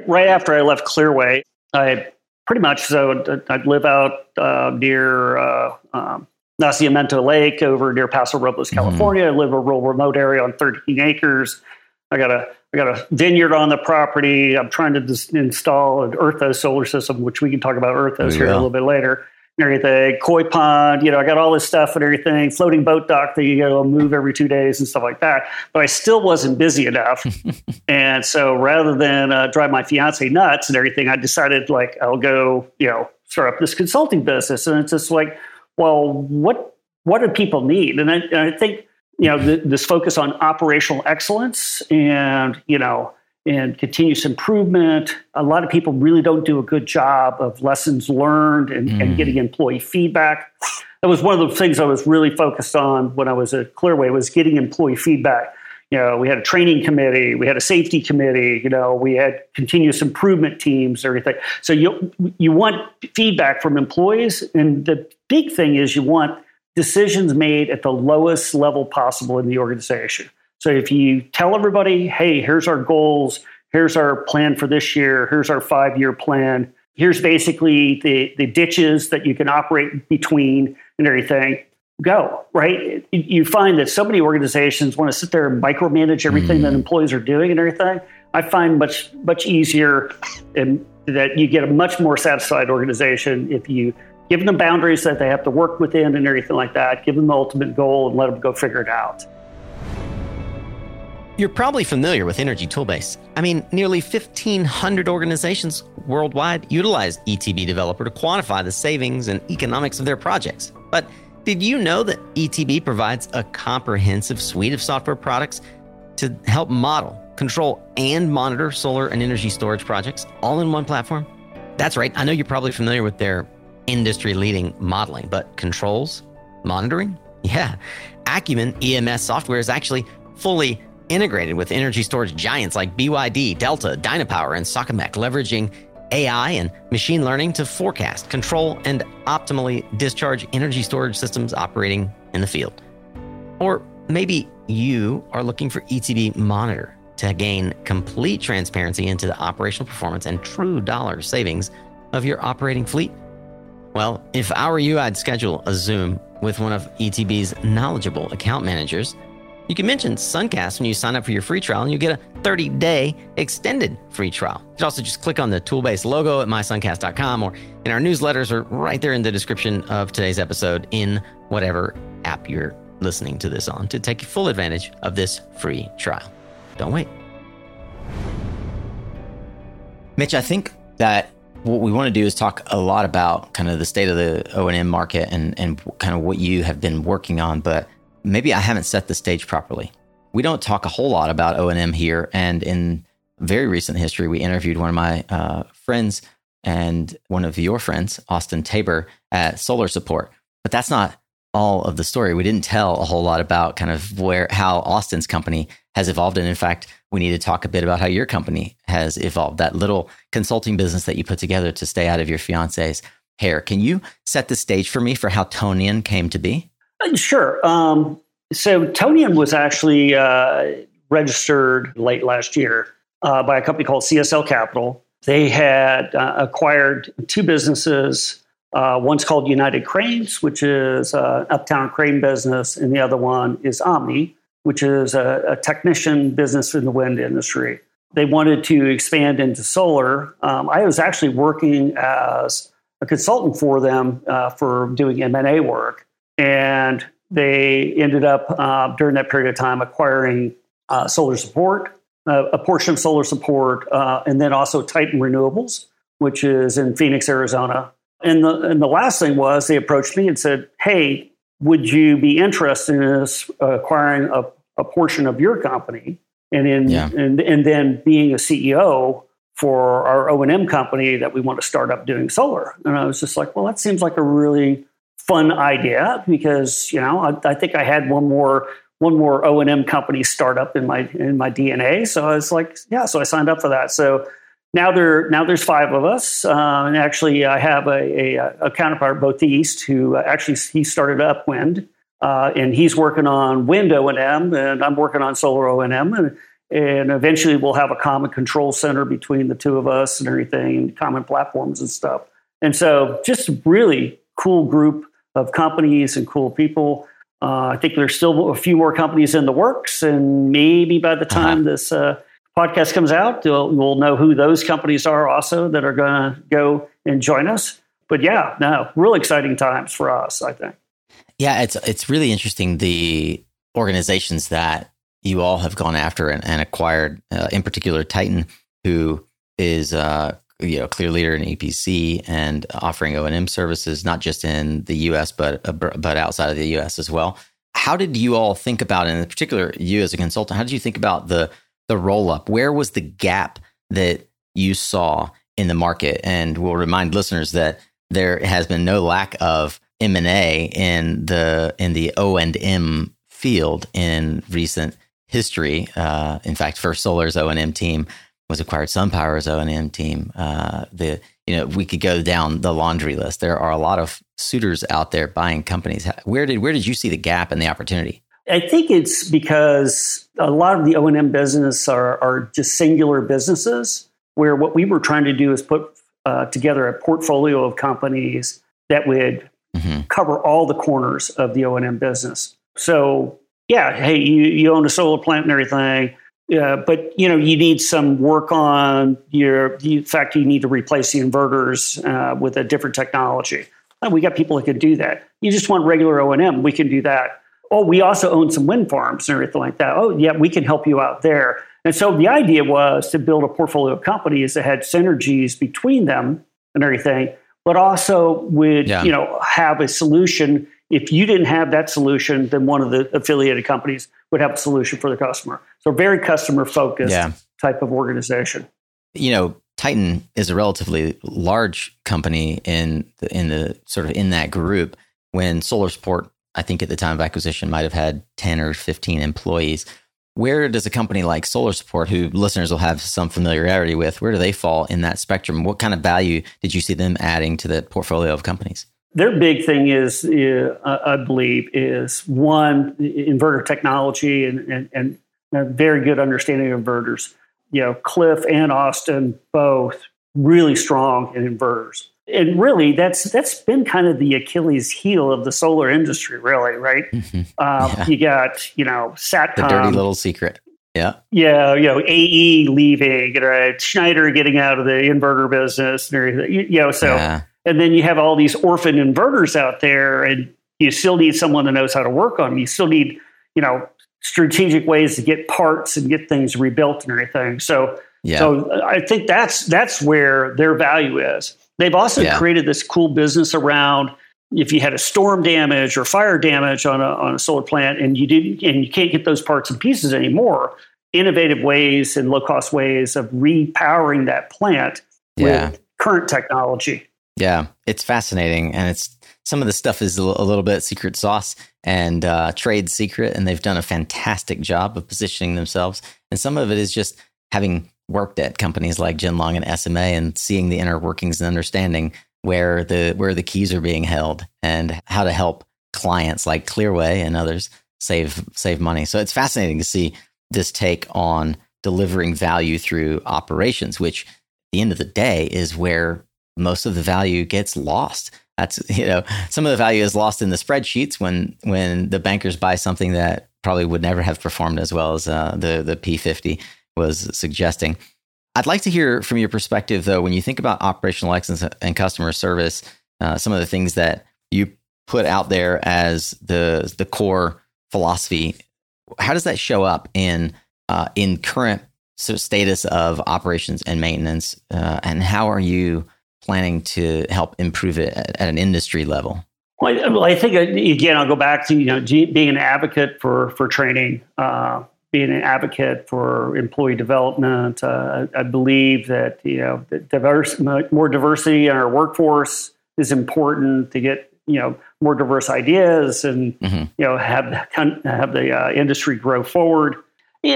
Right after I left Clearway, I pretty much. So I'd live out uh, near uh, um, Nacimiento Lake over near Paso Robles, mm-hmm. California. Mm-hmm. I live in a rural remote area on 13 acres. I got a I got a vineyard on the property. I'm trying to dis- install an Earthos solar system, which we can talk about Earthos here a little bit later. And everything, koi pond, you know, I got all this stuff and everything, floating boat dock that you know move every two days and stuff like that. But I still wasn't busy enough, <laughs> and so rather than uh, drive my fiance nuts and everything, I decided like I'll go, you know, start up this consulting business. And it's just like, well, what what do people need? And I, and I think you know th- this focus on operational excellence and you know and continuous improvement. A lot of people really don't do a good job of lessons learned and, mm. and getting employee feedback. That was one of the things I was really focused on when I was at Clearway was getting employee feedback. You know, we had a training committee, we had a safety committee, you know, we had continuous improvement teams, everything. So you you want feedback from employees, and the big thing is you want decisions made at the lowest level possible in the organization. So if you tell everybody, hey, here's our goals, here's our plan for this year, here's our five year plan, here's basically the, the ditches that you can operate between and everything, go, right? You find that so many organizations want to sit there and micromanage everything mm. that employees are doing and everything. I find much, much easier and that you get a much more satisfied organization if you give them boundaries that they have to work within and everything like that, give them the ultimate goal and let them go figure it out. You're probably familiar with Energy Toolbase. I mean, nearly 1,500 organizations worldwide utilize ETB Developer to quantify the savings and economics of their projects. But did you know that ETB provides a comprehensive suite of software products to help model, control, and monitor solar and energy storage projects all in one platform? That's right. I know you're probably familiar with their industry leading modeling, but controls, monitoring? Yeah. Acumen EMS software is actually fully integrated with energy storage giants like BYD, Delta, Dynapower, and Socomec, leveraging AI and machine learning to forecast, control, and optimally discharge energy storage systems operating in the field. Or maybe you are looking for ETB Monitor to gain complete transparency into the operational performance and true dollar savings of your operating fleet. Well, if I were you, I'd schedule a Zoom with one of ETB's knowledgeable account managers. You can mention Suncast when you sign up for your free trial, and you get a 30 day extended free trial. You can also just click on the Toolbase logo at mysuncast.com or in our newsletters are right there in the description of today's episode in whatever app you're listening to this on to take full advantage of this free trial. Don't wait. Mitch, I think that what we want to do is talk a lot about kind of the state of the O&M market and, and kind of what you have been working on, but maybe I haven't set the stage properly. We don't talk a whole lot about O&M here. And in very recent history, we interviewed one of my uh, friends and one of your friends, Austin Tabor, at Solar Support. But that's not all of the story. We didn't tell a whole lot about kind of where how Austin's company has evolved. And in fact, we need to talk a bit about how your company has evolved, that little consulting business that you put together to stay out of your fiance's hair. Can you set the stage for me for how Tonian came to be? Uh, sure. Um, so Tonian was actually uh, registered late last year uh, by a company called CSL Capital. They had uh, acquired two businesses uh, one's called United Cranes, which is an uptower crane business, and the other one is Omni, which is a, a technician business in the wind industry. They wanted to expand into solar. Um, I was actually working as a consultant for them uh, for doing M&A work, and they ended up uh, during that period of time acquiring uh, solar support, uh, a portion of solar support, uh, and then also Titan Renewables, which is in Phoenix, Arizona. And the, and the last thing was they approached me and said, Hey, would you be interested in us acquiring a, a portion of your company and in yeah. and, and then being a CEO for our O&M company that we want to start up doing solar? And I was just like, well, that seems like a really fun idea because, you know, I, I think I had one more one more O&M company startup in my in my DNA. So I was like, yeah, so I signed up for that. So now there now there's five of us, uh, and actually I have a, a, a counterpart both east who actually he started Upwind, uh, and he's working on wind O and M, and I'm working on solar O and M, and and eventually we'll have a common control center between the two of us and everything, common platforms and stuff. And so, just really cool group of companies and cool people. Uh, I think there's still a few more companies in the works, and maybe by the uh-huh. time uh-huh. this uh, podcast comes out, we'll, we'll know who those companies are also that are going to go and join us. But yeah, no, real exciting times for us, I think. Yeah, it's it's really interesting the organizations that you all have gone after and, and acquired. Uh, in particular, Titan, who is uh, you know clear leader in EPC and offering O and M services not just in the U.S. but but outside of the U.S. as well. How did you all think about, and in particular, you as a consultant, how did you think about the the roll up? Where was the gap that you saw in the market? And we'll remind listeners that there has been no lack of M and A in the in the O and M field in recent history. Uh, in fact, First Solar's O and M team was acquired. SunPower's O and M team. Uh, the you know we could go down the laundry list. There are a lot of suitors out there buying companies. Where did where did you see the gap and the opportunity? I think it's because a lot of the O and M business are, are just singular businesses. Where what we were trying to do is put uh, together a portfolio of companies that would mm-hmm. cover all the corners of the O and M business. So yeah, hey, you, you own a solar plant and everything. Yeah, but you know you need some work on your. In fact, you need to replace the inverters uh, with a different technology. And we got people that can do that. You just want regular O and M. We can do that oh, we also own some wind farms and everything like that. Oh, yeah, we can help you out there. And so the idea was to build a portfolio of companies that had synergies between them and everything, but also would yeah. you know have a solution. If you didn't have that solution, then one of the affiliated companies would have a solution for the customer. So very customer focused yeah. type of organization. You know, Titan is a relatively large company in the, in the sort of in that group. When Solar Support I think at the time of acquisition might have had 10 or 15 employees. Where does a company like Solar Support, who listeners will have some familiarity with, where do they fall in that spectrum? What kind of value did you see them adding to the portfolio of companies? Their big thing is, uh, I believe, is one inverter technology and, and, and a very good understanding of inverters. You know, Cliff and Austin both really strong in inverters and really that's that's been kind of the achilles heel of the solar industry really right mm-hmm. um, yeah. you got you know Satcon the dirty little secret yeah yeah you know ae leaving right schneider getting out of the inverter business and everything you, you know so yeah. And then you have all these orphan inverters out there and you still need someone that knows how to work on them you still need you know strategic ways to get parts and get things rebuilt and everything so yeah. so i think that's that's where their value is They've also yeah. created this cool business around if you had a storm damage or fire damage on a, on a solar plant and you didn't and you can't get those parts and pieces anymore, innovative ways and low cost ways of repowering that plant yeah. with current technology. Yeah, it's fascinating, and it's some of the stuff is a little bit secret sauce and uh, trade secret, and they've done a fantastic job of positioning themselves. And some of it is just having worked at companies like Ginlong and SMA and seeing the inner workings and understanding where the where the keys are being held and how to help clients like Clearway and others save save money. So it's fascinating to see this take on delivering value through operations, which at the end of the day is where most of the value gets lost. That's <laughs> you know some of the value is lost in the spreadsheets when when the bankers buy something that probably would never have performed as well as uh, the the P50 was suggesting. I'd like to hear from your perspective, though, when you think about operational excellence and customer service, uh, some of the things that you put out there as the the core philosophy. How does that show up in uh, in current status of operations and maintenance, uh, and how are you planning to help improve it at, at an industry level? Well I, well, I, think uh, again, I'll go back to you know being an advocate for for training. Uh, being an advocate for employee development. Uh, I believe that you know diverse, more diversity in our workforce is important to get you know more diverse ideas and mm-hmm. you know have have the uh, industry grow forward.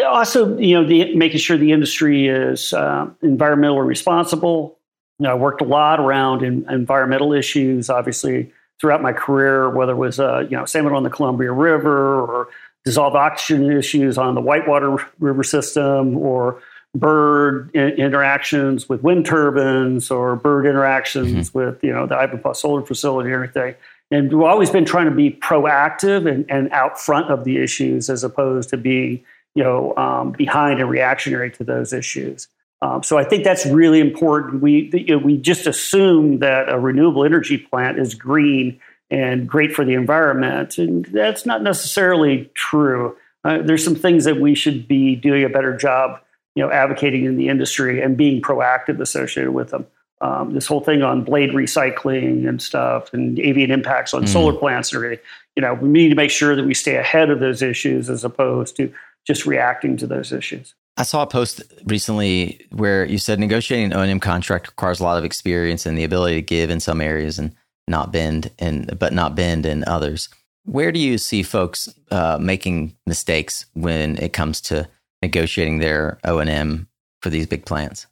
Also, you know, the, making sure the industry is uh, environmentally responsible. You know, I worked a lot around in, environmental issues, obviously throughout my career, whether it was uh, you know salmon on the Columbia River or dissolved oxygen issues on the Whitewater River system or bird interactions with wind turbines or bird interactions mm-hmm. with you know the Ivanpah solar facility and everything. And we've always been trying to be proactive and, and out front of the issues as opposed to being you know um, behind and reactionary to those issues. Um, so I think that's really important. We you know, we just assume that a renewable energy plant is green and great for the environment, and that's not necessarily true. Uh, there's some things that we should be doing a better job, you know, advocating in the industry and being proactive associated with them. Um, this whole thing on blade recycling and stuff, and avian impacts on mm. solar plants and everything. You know, we need to make sure that we stay ahead of those issues as opposed to just reacting to those issues. I saw a post recently where you said negotiating an O&M contract requires a lot of experience and the ability to give in some areas and not bend and but not bend in others. Where do you see folks uh, making mistakes when it comes to negotiating their O&M for these big plants?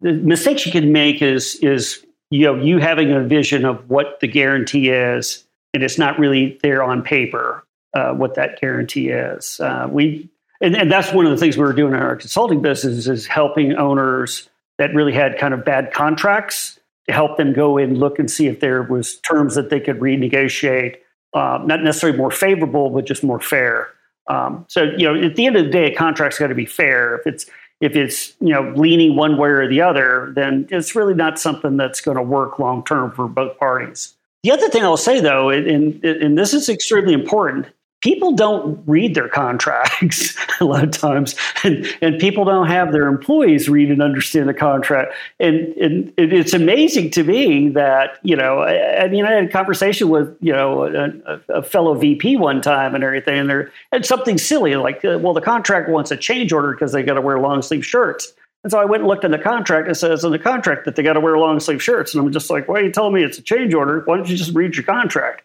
The mistakes you can make is is you know you having a vision of what the guarantee is, and it's not really there on paper uh, what that guarantee is. Uh, we and, and that's one of the things we were doing in our consulting business is helping owners that really had kind of bad contracts to help them go in look and see if there was terms that they could renegotiate um, not necessarily more favorable but just more fair. Um, so you know at the end of the day a contract's got to be fair. If it's if it's you know leaning one way or the other then it's really not something that's going to work long term for both parties. The other thing i'll say though and, and this is extremely important people don't read their contracts <laughs> a lot of times and, and people don't have their employees read and understand the contract and, and it's amazing to me that you know I, I, mean i had a conversation with you know a, a, fellow vp one time and everything and there and something silly like uh, well the contract wants a change order because they got to wear long sleeve shirts and so I went and looked in the contract. It says in the contract that they got to wear long sleeve shirts. And I'm just like, why are you telling me it's a change order? Why don't you just read your contract?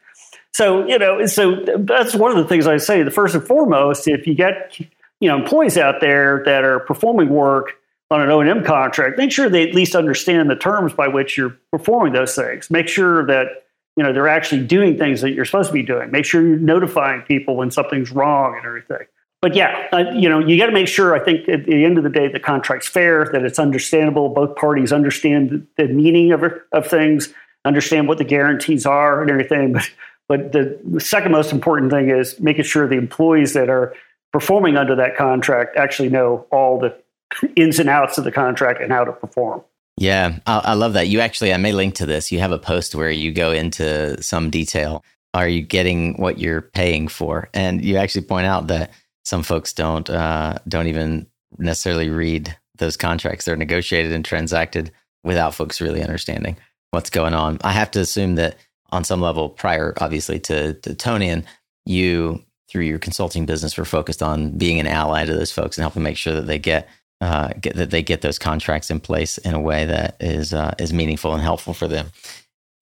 So, you know, so that's one of the things I say. The first and foremost, if you get, you know, employees out there that are performing work on an O&M contract, make sure they at least understand the terms by which you're performing those things. Make sure that, you know, they're actually doing things that you're supposed to be doing. Make sure you're notifying people when something's wrong and everything. But yeah, you know, you got to make sure, I think at the end of the day, the contract's fair, that it's understandable. Both parties understand the meaning of, of things, understand what the guarantees are and everything. But but the, the second most important thing is making sure the employees that are performing under that contract actually know all the <laughs> ins and outs of the contract and how to perform. Yeah, I, I, love that. You actually, I may link to this. You have a post where you go into some detail. Are you getting what you're paying for? And you actually point out that some folks don't uh, don't even necessarily read those contracts. They're negotiated and transacted without folks really understanding what's going on. I have to assume that on some level prior, obviously, to, to Tonian you, through your consulting business, were focused on being an ally to those folks and helping make sure that they get, uh, get that they get those contracts in place in a way that is uh, is meaningful and helpful for them.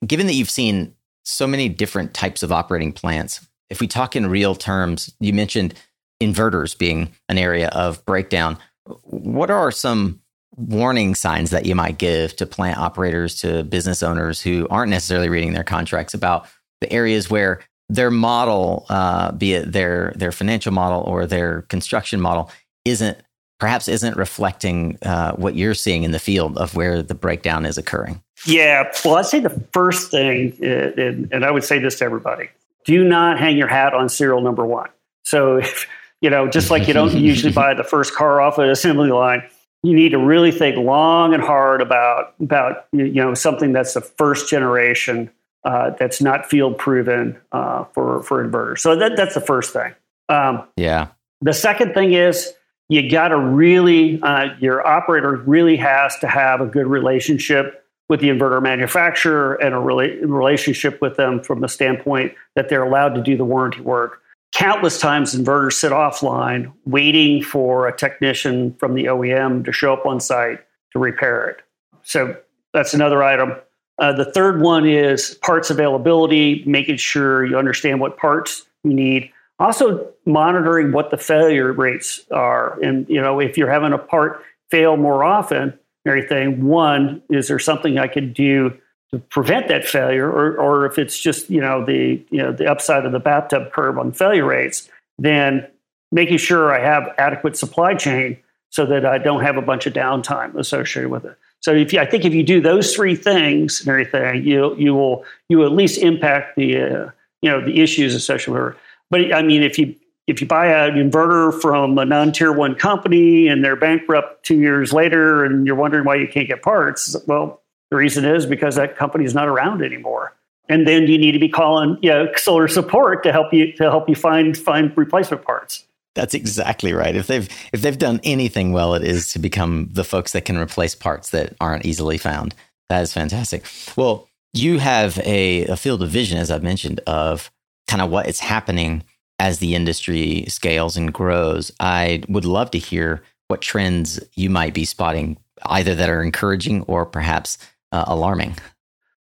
Given that you've seen so many different types of operating plants, if we talk in real terms, you mentioned inverters being an area of breakdown. What are some warning signs that you might give to plant operators, to business owners who aren't necessarily reading their contracts about the areas where their model, uh, be it their their financial model or their construction model, isn't perhaps isn't reflecting uh, what you're seeing in the field of where the breakdown is occurring. Yeah, well, I'd say the first thing, uh, and, and I would say this to everybody: do not hang your hat on serial number one. So, if, you know, just like you don't <laughs> usually buy the first car off an assembly line, you need to really think long and hard about about you know something that's the first generation uh, that's not field proven uh, for for inverters. So that that's the first thing. Um, yeah. The second thing is you got to really uh, your operator really has to have a good relationship with the inverter manufacturer and a rela- relationship with them from the standpoint that they're allowed to do the warranty work countless times inverters sit offline waiting for a technician from the OEM to show up on site to repair it. So that's another item. Uh, the third one is parts availability, making sure you understand what parts you need. Also, monitoring what the failure rates are. And, you know, if you're having a part fail more often, everything, one, is there something I could do to prevent that failure, or, or if it's just you know the you know the upside of the bathtub curve on failure rates, then making sure I have adequate supply chain so that I don't have a bunch of downtime associated with it. So if you, I think if you do those three things and everything, you you will you will at least impact the uh, you know the issues associated with it. But I mean, if you if you buy an inverter from a non-tier one company and they're bankrupt two years later, and you're wondering why you can't get parts, well, the reason is because that company is not around anymore. And then you need to be calling you know, solar support to help you to help you find find replacement parts. That's exactly right. If they've if they've done anything well, it is to become the folks that can replace parts that aren't easily found. That is fantastic. Well, you have a, a field of vision, as I've mentioned, of kind of what is happening as the industry scales and grows. I would love to hear what trends you might be spotting, either that are encouraging or perhaps uh, alarming.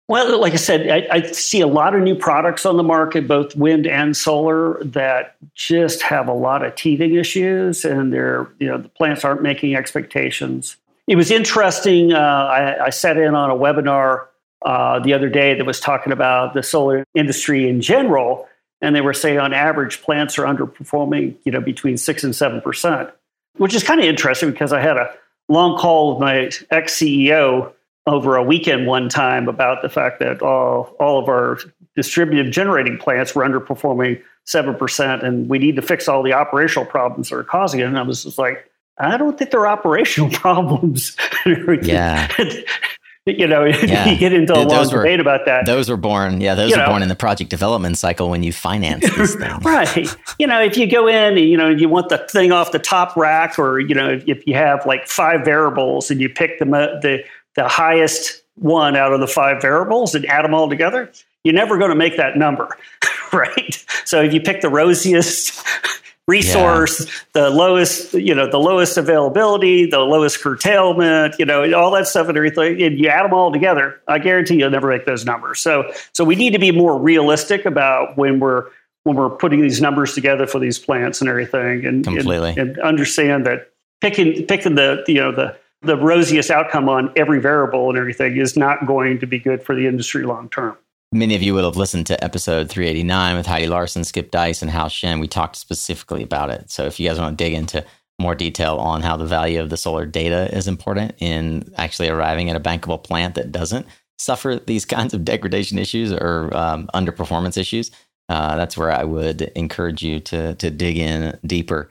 Well, like I said, I, I, see a lot of new products on the market, both wind and solar, that just have a lot of teething issues, and they're you know the plants aren't making expectations. It was interesting. Uh, I, I, sat in on a webinar uh, the other day that was talking about the solar industry in general, and they were saying on average plants are underperforming, you know, between six and seven percent, which is kind of interesting because I had a long call with my ex CEO over a weekend one time about the fact that all, all of our distributed generating plants were underperforming 7%, and we need to fix all the operational problems that are causing it. And I was just like, I don't think they're operational <laughs> problems. <laughs> yeah. <laughs> you know, yeah. you get into a long were, debate about that. Those were born, yeah, those you were know. born in the project development cycle when you finance these things. right. You know, if you go in and, you know, you want the thing off the top rack or, you know, if, if you have like five variables and you pick the, the the highest one out of the five variables and add them all together, you're never going to make that number, <laughs> right? So if you pick the rosiest <laughs> resource, yeah. the lowest, you know, the lowest availability, the lowest curtailment, you know, all that stuff and everything, and you add them all together, I guarantee you'll never make those numbers. So, so we need to be more realistic about when we're when we're putting these numbers together for these plants and everything, and completely and, and understand that picking picking the you know the the rosiest outcome on every variable and everything is not going to be good for the industry long term. Many of you will have listened to episode 389 with Heidi Larson, Skip Dise, and Hao Shen. We talked specifically about it. So if you guys want to dig into more detail on how the value of the solar data is important in actually arriving at a bankable plant that doesn't suffer these <laughs> kinds of degradation issues or um, underperformance issues, uh, that's where I would encourage you to to dig in deeper.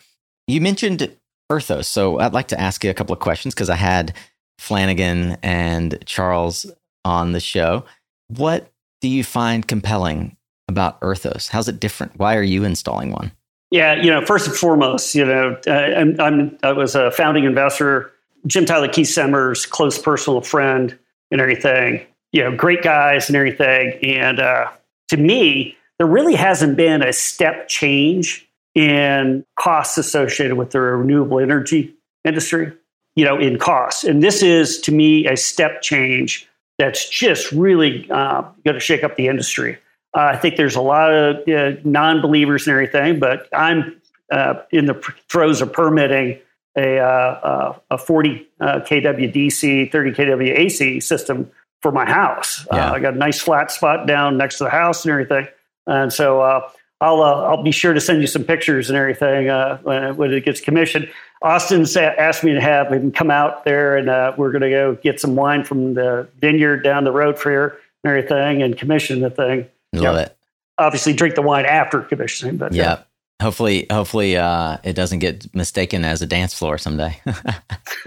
You mentioned Erthos. So I'd like to ask you a couple of questions because I had Flanagan and Charles on the show. What do you find compelling about Erthos? How's it different? Why are you installing one? Yeah, you know, first and foremost, you know, I'm, I'm i was a founding investor, Jim Tyler Keith Semmer's close personal friend and everything. You know, great guys and everything. And uh, to me, there really hasn't been a step change in costs associated with the renewable energy industry, you know, in costs. And this is, to me, a step change that's just really uh, going to shake up the industry. Uh, I think there's a lot of uh, non believers and everything, but I'm uh, in the throes of permitting a, uh, uh, a 40 kW DC, 30 kW AC system for my house. Yeah. I got a nice flat spot down next to the house and everything. And so I'll uh, I'll be sure to send you some pictures and everything uh, when, it gets commissioned. Austin's asked me to have him come out there, and uh, we're going to go get some wine from the vineyard down the road for here and everything, and commission the thing. Love it. Obviously, drink the wine after commissioning, but yeah. Hopefully, hopefully, uh, it doesn't get mistaken as a dance floor someday. <laughs>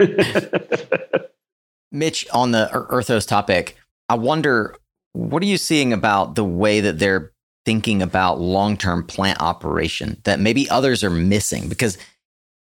Mitch, on the Erthos topic, I wonder what are you seeing about the way that they're thinking about long term plant operation that maybe others are missing? Because,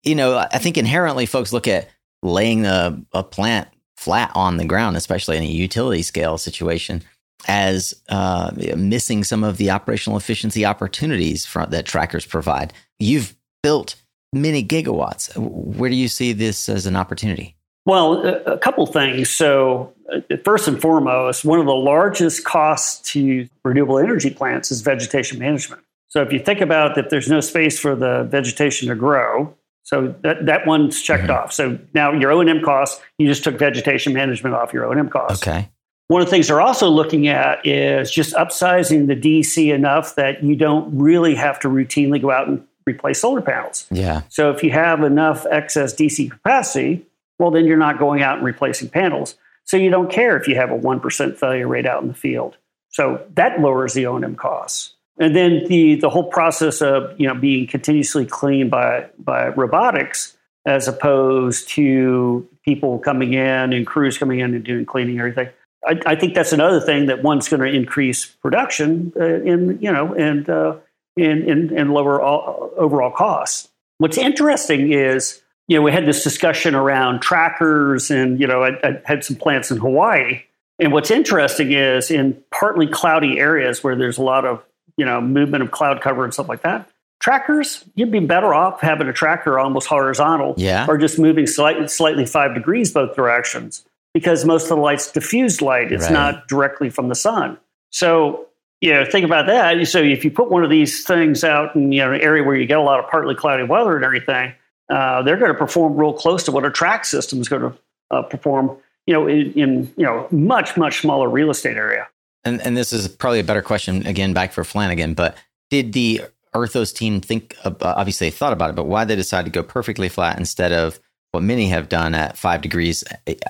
you know, I think inherently folks look at laying a, a plant flat on the ground, especially in a utility scale situation, as uh, missing some of the operational efficiency opportunities that trackers provide. You've built many gigawatts. Where do you see this as an opportunity? Well, a, couple things. So, uh, first and foremost, one of the largest costs to renewable energy plants is vegetation management. So, if you think about that, there's no space for the vegetation to grow. So that, that one's checked mm-hmm. off. So now your O and M costs, you just took vegetation management off your O and M costs. Okay. One of the things they're also looking at is just upsizing the DC enough that you don't really have to routinely go out and replace solar panels. Yeah. So if you have enough excess DC capacity, well, then you're not going out and replacing panels. So you don't care if you have a 1% failure rate out in the field. So that lowers the O&M costs. And then the, the whole process of you know being continuously cleaned by, by robotics as opposed to people coming in and crews coming in and doing cleaning and everything. I, I think that's another thing that one's going to increase production uh, in you know and uh, in, in, in lower all, overall costs. What's interesting is you know we had this discussion around trackers and you know I, I had some plants in Hawaii. And what's interesting is in partly cloudy areas where there's a lot of you know movement of cloud cover and stuff like that, trackers, you'd be better off having a tracker almost horizontal Yeah. or just moving slightly, slightly five degrees both directions because most of the light's diffused light. It's Right. not directly from the sun. So, you know, think about that. So if you put one of these things out in you know, an area where you get a lot of partly cloudy weather and everything, uh, they're going to perform real close to what a track system is going to uh, perform, you know, in, in, you know, much, much smaller real estate area. And and this is probably a better question again back for Flanagan, but did the Erthos team think ab- obviously they thought about it, but why they decided to go perfectly flat instead of what many have done at five degrees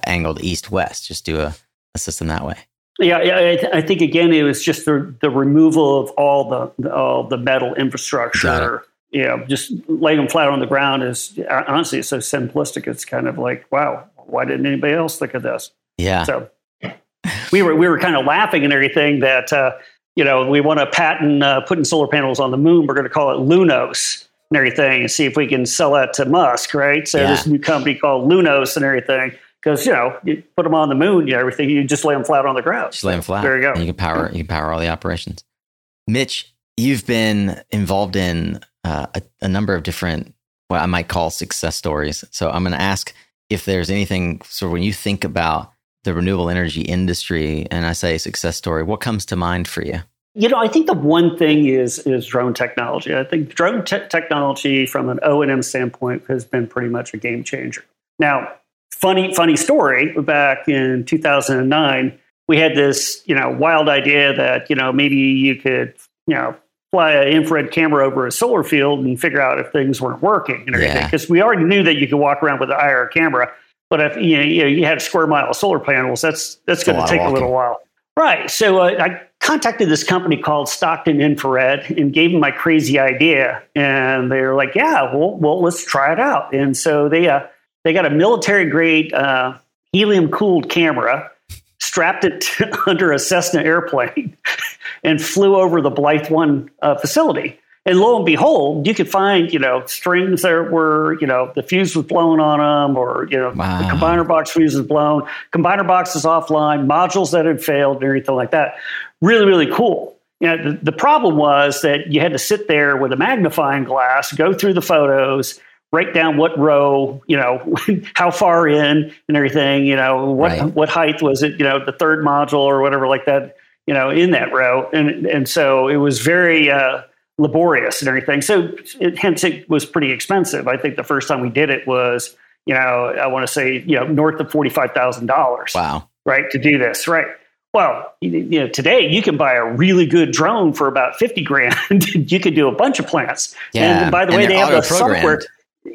angled east west, just do a, a system that way. Yeah, yeah. I, th- I think again, it was just the the removal of all the all the metal infrastructure. You know, just laying them flat on the ground is honestly it's so simplistic. It's kind of like, wow, why didn't anybody else think of this? Yeah. So we were we were kind of laughing and everything that uh, you know we want to patent uh, putting solar panels on the moon. We're going to call it Lunos and everything, and see if we can sell that to Musk, right? So Yeah. this new company called Lunos and everything. Because you know, you put them on the moon, you know, everything. You just lay them flat on the ground. Just lay them flat. There you go. And you can power you can power all the operations. Mitch, you've been involved in uh, a, a number of different what I might call success stories. So I'm going to ask if there's anything. So when you think about the renewable energy industry, and I say success story, what comes to mind for you? You know, I think the one thing is is drone technology. I think drone te- technology, from an O and M standpoint, has been pretty much a game changer. Now, funny funny story. Back in 2009, we had this you know wild idea that you know maybe you could you know fly an infrared camera over a solar field and figure out if things weren't working and everything. Yeah. Because we already knew that you could walk around with an IR camera, but if you know, you, know, you had a square mile of solar panels, that's that's going to take a little while. Right. So uh, I contacted this company called Stockton Infrared and gave them my crazy idea, and they were like, "Yeah, well, well, let's try it out." And so they uh, they got a military grade uh, helium cooled camera, strapped it to, <laughs> under a Cessna airplane, and flew over the Blythe One uh, facility. And lo and behold, you could find you know strings that were you know the fuse was blown on them, or you know Wow. the combiner box fuse was blown, combiner box is offline, modules that had failed, and everything like that. Really, really cool. You know, the, the problem was that you had to sit there with a magnifying glass, go through the photos, write down what row, you know, <laughs> how far in and everything, you know, what Right. what height was it, you know, the third module or whatever like that, you know, in that row. And and so it was very uh, laborious and everything. So it, hence it was pretty expensive. I think the first time we did it was, you know, I want to say, you know, north of forty five thousand dollars Wow. right, to do this, right? Well, you- know, today you can buy a really good drone for about fifty grand. <laughs> you could do a bunch of plants. Yeah. And by the And way, they're have the software.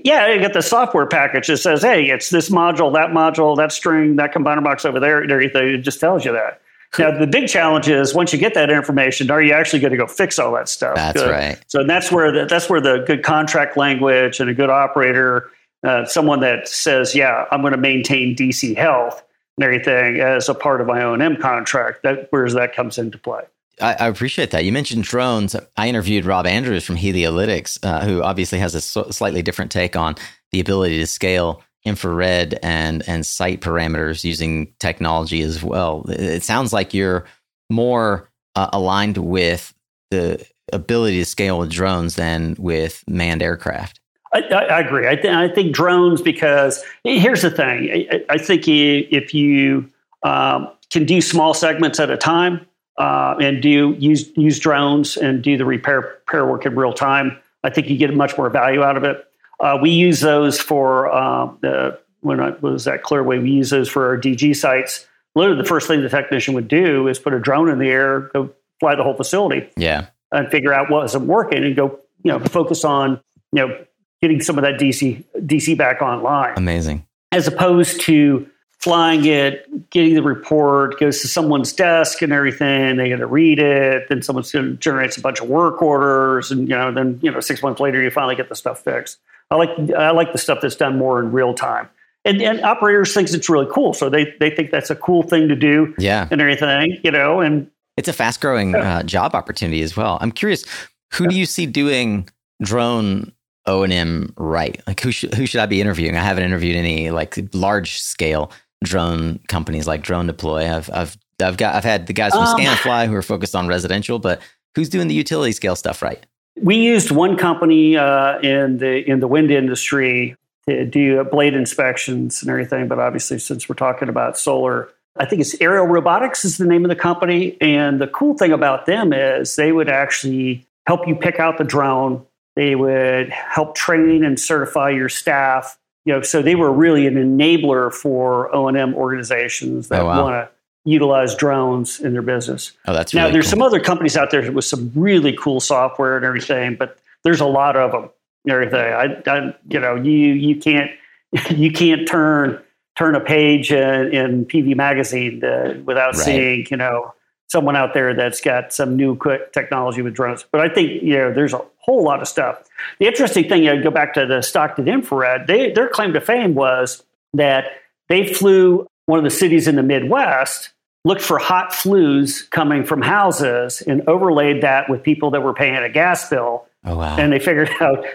Yeah, you got the software package that says, "Hey, it's this module, that module, that string, that combiner box over there, and everything." It just tells you that. Now, the big challenge is once you get that information, are you actually going to go fix all that stuff? That's Good. right. So that's where the, that's where the good contract language and a good operator, uh, someone that says, "Yeah, I'm going to maintain DC health and everything as a part of my O and M contract." That where that comes into play. I, I appreciate that. You mentioned drones. I interviewed Rob Andrews from Heliolytics, uh, who obviously has a so- slightly different take on the ability to scale infrared and and site parameters using technology as well. It, sounds like you're more uh, aligned with the ability to scale with drones than with manned aircraft. I, I, agree. I, th- I think drones because here's the thing. I, I think if you um, can do small segments at a time uh, and do use use drones and do the repair repair work in real time, I think you get much more value out of it. Uh, we use those for um, the when I was at Clearway. We use those for our DG sites. Literally, the first thing the technician would do is put a drone in the air, go fly the whole facility Yeah. and figure out what isn't working and go, you know, focus on you know, getting some of that DC DC back online. Amazing. As opposed to flying it, getting the report, goes to someone's desk and everything. They got to read it. Then someone generates a bunch of work orders, and you know, then you know, six months later, you finally get the stuff fixed. I like I like the stuff that's done more in real time. And, and operators thinks it's really cool, so they they think that's a cool thing to do. Yeah, and everything, you know, and it's a fast growing uh, job opportunity as well. I'm curious, who do you see doing drone O and M right? Like who should who should I be interviewing? I haven't interviewed any like large scale drone companies like Drone Deploy. I've I've I've got I've had the guys from um, Scanifly who are focused on residential, but who's doing the utility scale stuff right? We used one company uh, in the in the wind industry to do blade inspections and everything, but obviously since we're talking about solar, I think it's Aerial Robotics is the name of the company. And the cool thing about them is they would actually help you pick out the drone. They would help train and certify your staff. You know, so they were really an enabler for O and M organizations that oh, wow. want to utilize drones in their business. Oh, that's now. There's cool. some other companies out there with some really cool software and everything, but there's a lot of them. And everything. I, I, you know, you you can't <laughs> you can't turn turn a page in, in PV magazine to, without right. seeing, you know, someone out there that's got some new technology with drones. But I think, you know, there's a whole lot of stuff. The interesting thing, you know, go back to the Stockton infrared, they, their claim to fame was that they flew one of the cities in the Midwest, looked for hot flues coming from houses and overlaid that with people that were paying a gas bill. Oh, wow. And they figured <laughs> out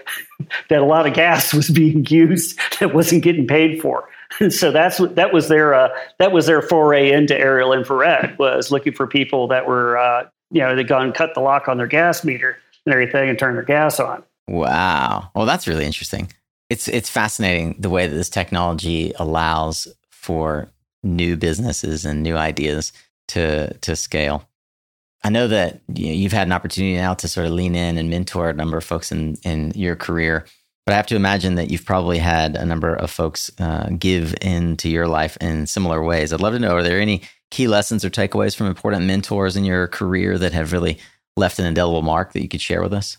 that a lot of gas was being used that wasn't getting paid for. <laughs> so that's that was their uh, that was their foray into aerial infrared was looking for people that were uh, you know they'd gone cut the lock on their gas meter and everything and turn their gas on. Wow, well that's really interesting. It's it's fascinating the way that this technology allows for new businesses and new ideas to to scale. I know that you you've had an opportunity now to sort of lean in and mentor a number of folks in in your career. But I have to imagine that you've probably had a number of folks uh, give into your life in similar ways. I'd love to know are there any key lessons or takeaways from important mentors in your career that have really left an indelible mark that you could share with us?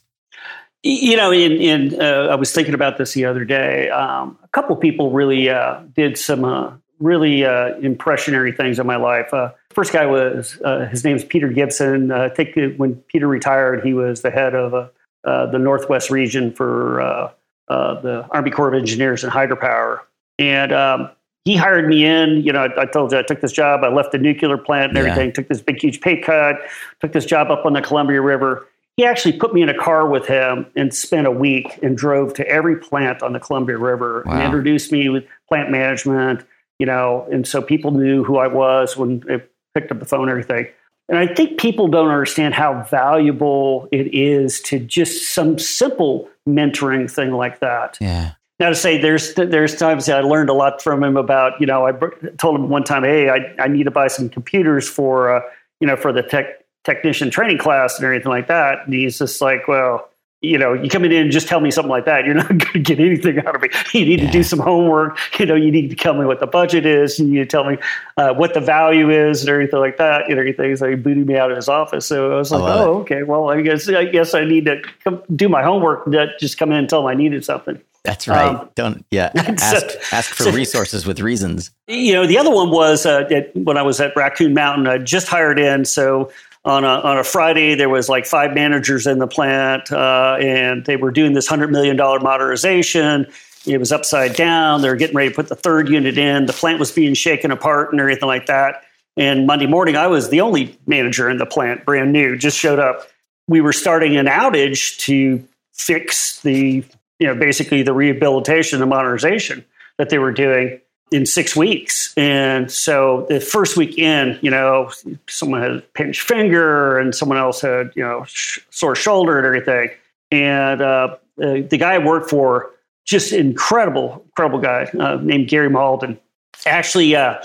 You know, in, in uh, I was thinking about this the other day. Um, a couple people really uh, did some uh, really uh, impressionary things in my life. Uh, first guy was his name's Peter Gibson. I think when Peter retired, he was the head of the Northwest region for uh, the Army Corps of Engineers and hydropower. And um, he hired me in. You know, I, I, told you I took this job. I left the nuclear plant and everything. Yeah. Took this big, huge pay cut. Took this job up on the Columbia River. He actually put me in a car with him and spent a week and drove to every plant on the Columbia River wow. and introduced me with plant management. You know, and so people knew who I was when they picked up the phone and everything. And I think people don't understand how valuable it is to just some simple mentoring thing like that. Yeah. Now to say there's there's times I learned a lot from him about you know I told him one time hey I, I need to buy some computers for uh, you know for the tech technician training class and everything like that and he's just like well you know, you come in and just tell me something like that, you're not <laughs> going to get anything out of me. You need yeah. to do some homework. You know, you need to tell me what the budget is. You need to tell me uh, what the value is and everything like that. And everything. So he booted me out of his office. So I was like, I oh, it. okay. Well, I guess I guess I need to come, do my homework. Not just come in and tell him I needed something. That's right. Um, Don't yeah. <laughs> Ask so, ask for so, resources with reasons. You know, the other one was uh, at, when I was at Raccoon Mountain. I just hired in, so on a, on a Friday, there was like five managers in the plant, uh, and they were doing this $100 million modernization. It was upside down. They were getting ready to put the third unit in. The plant was being shaken apart and everything like that. And Monday morning, I was the only manager in the plant, brand new, just showed up. We were starting an outage to fix the, you know, basically the rehabilitation and modernization that they were doing in six weeks. And so the first week in, you know, someone had a pinched finger and someone else had, you know, sh- sore shoulder and everything. And uh, the, the guy I worked for, just incredible, incredible guy uh, named Gary Malden, actually uh,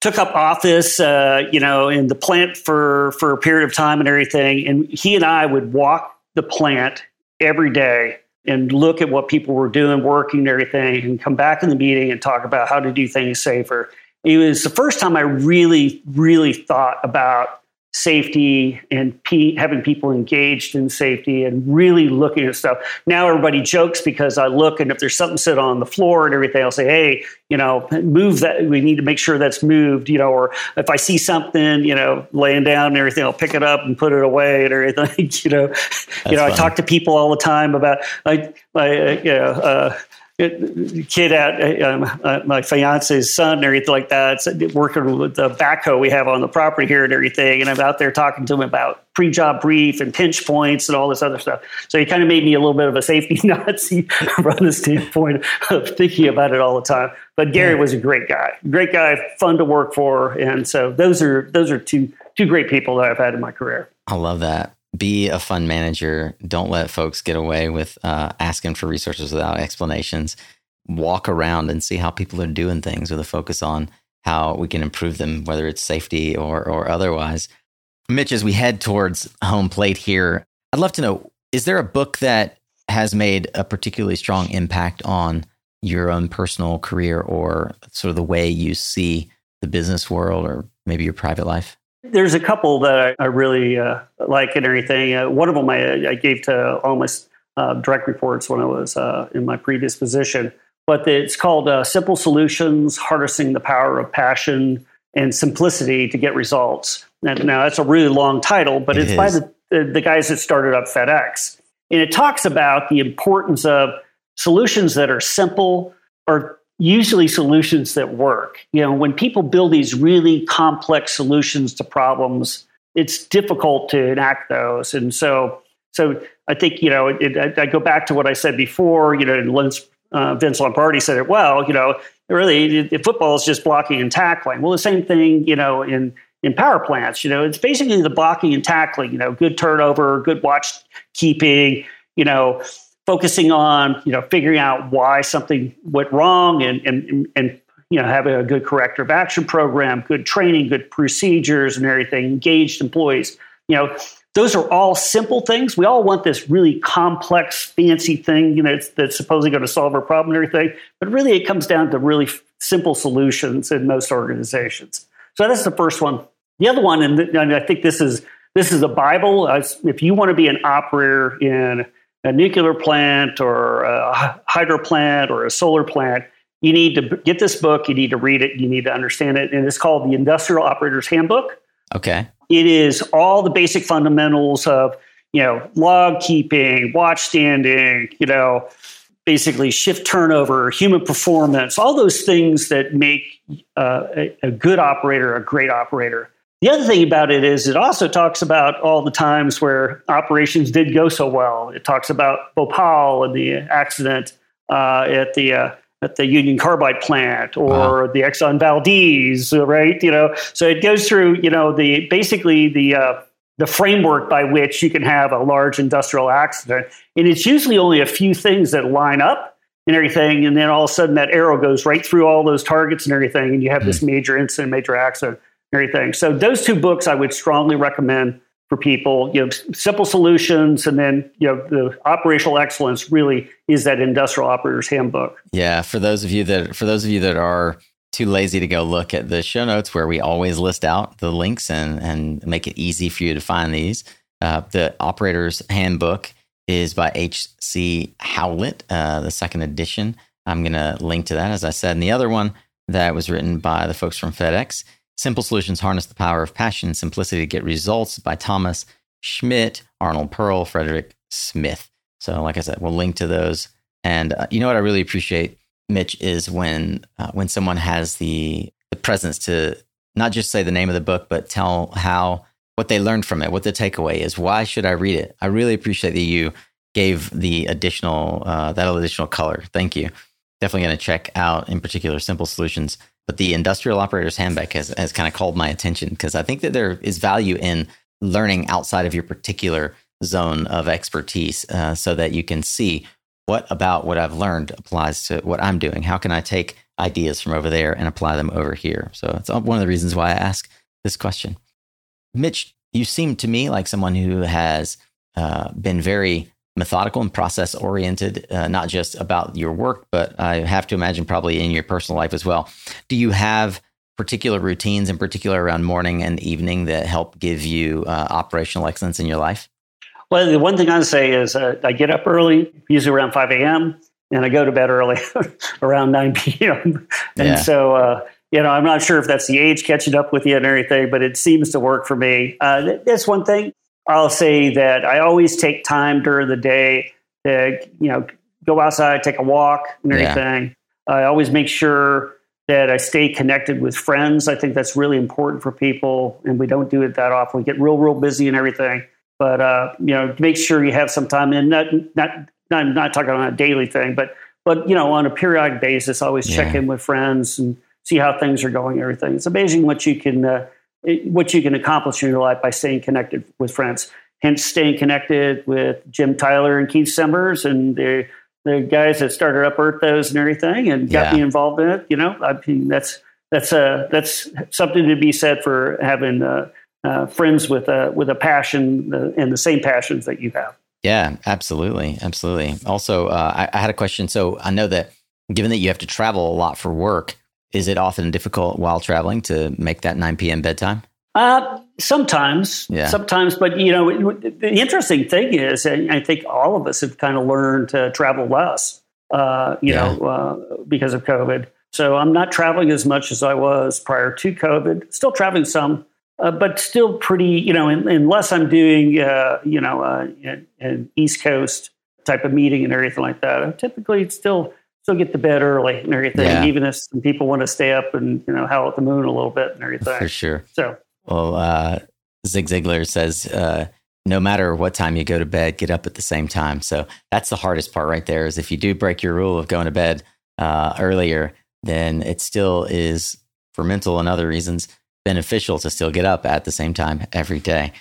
took up office, uh, you know, in the plant for, for a period of time and everything. And he and I would walk the plant every day and look at what people were doing, working, and everything, and come back in the meeting and talk about how to do things safer. It was the first time I really, really thought about safety and pe- having people engaged in safety and really looking at stuff. Now everybody jokes because I look and if there's something sit on the floor and everything, I'll say, hey, you know, move that. We need to make sure that's moved, you know, or if I see something, you know, laying down and everything, I'll pick it up and put it away and everything, <laughs> you know. That's you know, funny. I talk to people all the time about, I, my, uh, you know, uh, kid at um, uh, my fiance's son and everything like that, working with the backhoe we have on the property here and everything. And I'm out there talking to him about pre-job brief and pinch points and all this other stuff. So he kind of made me a little bit of a safety <laughs> Nazi from the standpoint of thinking about it all the time. But Gary was a great guy, great guy, fun to work for, and so those are those are two two great people that I've had in my career. I love that be a fund manager. Don't let folks get away with uh, asking for resources without explanations. Walk around and see how people are doing things with a focus on how we can improve them, whether it's safety or, or otherwise. Mitch, as we head towards home plate here, I'd love to know is there a book that has made a particularly strong impact on your own personal career or sort of the way you see the business world or maybe your private life? There's a couple that I, really uh, like and everything. Uh, one of them I, I gave to my uh, direct reports when I was uh, in my previous position, but it's called uh, Simple Solutions Harnessing the Power of Passion and Simplicity to Get Results. Now, now that's a really long title, but it it's is. by the, the, the guys that started up FedEx. And it talks about the importance of solutions that are simple or usually solutions that work. You know, when people build these really complex solutions to problems, it's difficult to enact those. And so, so I think you know, it, I, I, go back to what I said before. You know, uh, Vince Lombardi said it well. You know, really, it, football is just blocking and tackling. Well, the same thing, you know, in in power plants. You know, it's basically the blocking and tackling. You know, good turnover, good watch keeping. You know, focusing on you know figuring out why something went wrong and and and you know having a good corrective action program, good training, good procedures, and everything. Engaged employees. You know. Those are all simple things. We all want this really complex, fancy thing, you know, that's supposedly going to solve our problem and everything. But really, it comes down to really simple solutions in most organizations. So that's the first one. The other one, and I think this is this is a Bible. If you want to be an operator in a nuclear plant or a hydro plant or a solar plant, you need to get this book, you need to read it, you need to understand it. And it's called the Industrial Operator's Handbook. Okay. It is all the basic fundamentals of, you know, log keeping, watch standing, you know, basically shift turnover, human performance, all those things that make uh, a, a good operator a great operator. The other thing about it is it also talks about all the times where operations did go so well. It talks about Bhopal and the accident uh, at the uh, at the Union Carbide plant or wow. the Exxon Valdez, right? You know, so it goes through you know the basically the uh, the framework by which you can have a large industrial accident, and it's usually only a few things that line up and everything, and then all of a sudden that arrow goes right through all those targets and everything, and you have this major incident, major accident everything. So those two books I would strongly recommend for people. You know, simple solutions, and then you know the operational excellence really is that industrial operator's handbook. Yeah, for those of you that for those of you that are too lazy to go look at the show notes where we always list out the links and and make it easy for you to find these. Uh, the operator's handbook is by H.C. Howlett, uh, the second edition. I'm going to link to that, as I said. And the other one that was written by the folks from FedEx Simple Solutions Harness the Power of Passion and Simplicity to Get Results by Thomas Schmidt, Arnold Pearl, Frederick Smith. So, like I said, we'll link to those. And uh, you know what I really appreciate, Mitch, is when uh, when someone has the the presence to not just say the name of the book, but tell how what they learned from it, what the takeaway is. Why should I read it? I really appreciate that you gave the additional uh, that additional color. Thank you. Definitely going to check out, in particular, Simple Solutions but the industrial operator's handbook has, has kind of called my attention because I think that there is value in learning outside of your particular zone of expertise uh, so that you can see what about what I've learned applies to what I'm doing. How can I take ideas from over there and apply them over here? So it's one of the reasons why I ask this question. Mitch, you seem to me like someone who has uh, been very methodical and process oriented, uh, not just about your work, but I have to imagine probably in your personal life as well. Do you have particular routines in particular around morning and evening that help give you uh, operational excellence in your life? Well, the one thing I say is uh, I get up early, usually around 5 a.m., and I go to bed early <laughs> around 9 p.m. And yeah. so, uh, you know, I'm not sure if that's the age catching up with you and everything, but it seems to work for me. Uh, that's one thing. I'll say that I always take time during the day to, you know, go outside, take a walk and everything. Yeah. I always make sure that I stay connected with friends. I think that's really important for people, and we don't do it that often. We get real, real busy and everything. But uh, you know, make sure you have some time, and not not not, not talking on a daily thing, but but you know, on a periodic basis, always yeah. check in with friends and see how things are going. Everything. It's amazing what you can uh, what you can accomplish in your life by staying connected with friends. Hence, staying connected with Jim Tyler and Keith Simmers and the the guys that started up Erthos and everything, and got yeah. me involved in it. You know, I mean, that's that's a that's something to be said for having uh, uh, friends with a with a passion uh, and the same passions that you have. Yeah, absolutely, absolutely. Also, uh, I, I, had a question. So I know that given that you have to travel a lot for work, is it often difficult while traveling to make that nine p.m. bedtime? Uh, sometimes, yeah. sometimes, but you know, the interesting thing is, I think all of us have kind of learned to travel less, uh, you yeah. know, uh, because of COVID. So I'm not traveling as much as I was prior to COVID. Still traveling some, uh, but still pretty, you know, unless I'm doing, uh, you know, uh, an East Coast type of meeting and everything like that. I typically still still get to bed early and everything, yeah. even if some people want to stay up and you know howl at the moon a little bit and everything. For sure. So well, uh, Zig Ziglar says, uh, no matter what time you go to bed, get up at the same time. So that's the hardest part right there is if you do break your rule of going to bed uh, earlier, then it still is, for mental and other reasons, beneficial to still get up at the same time every day.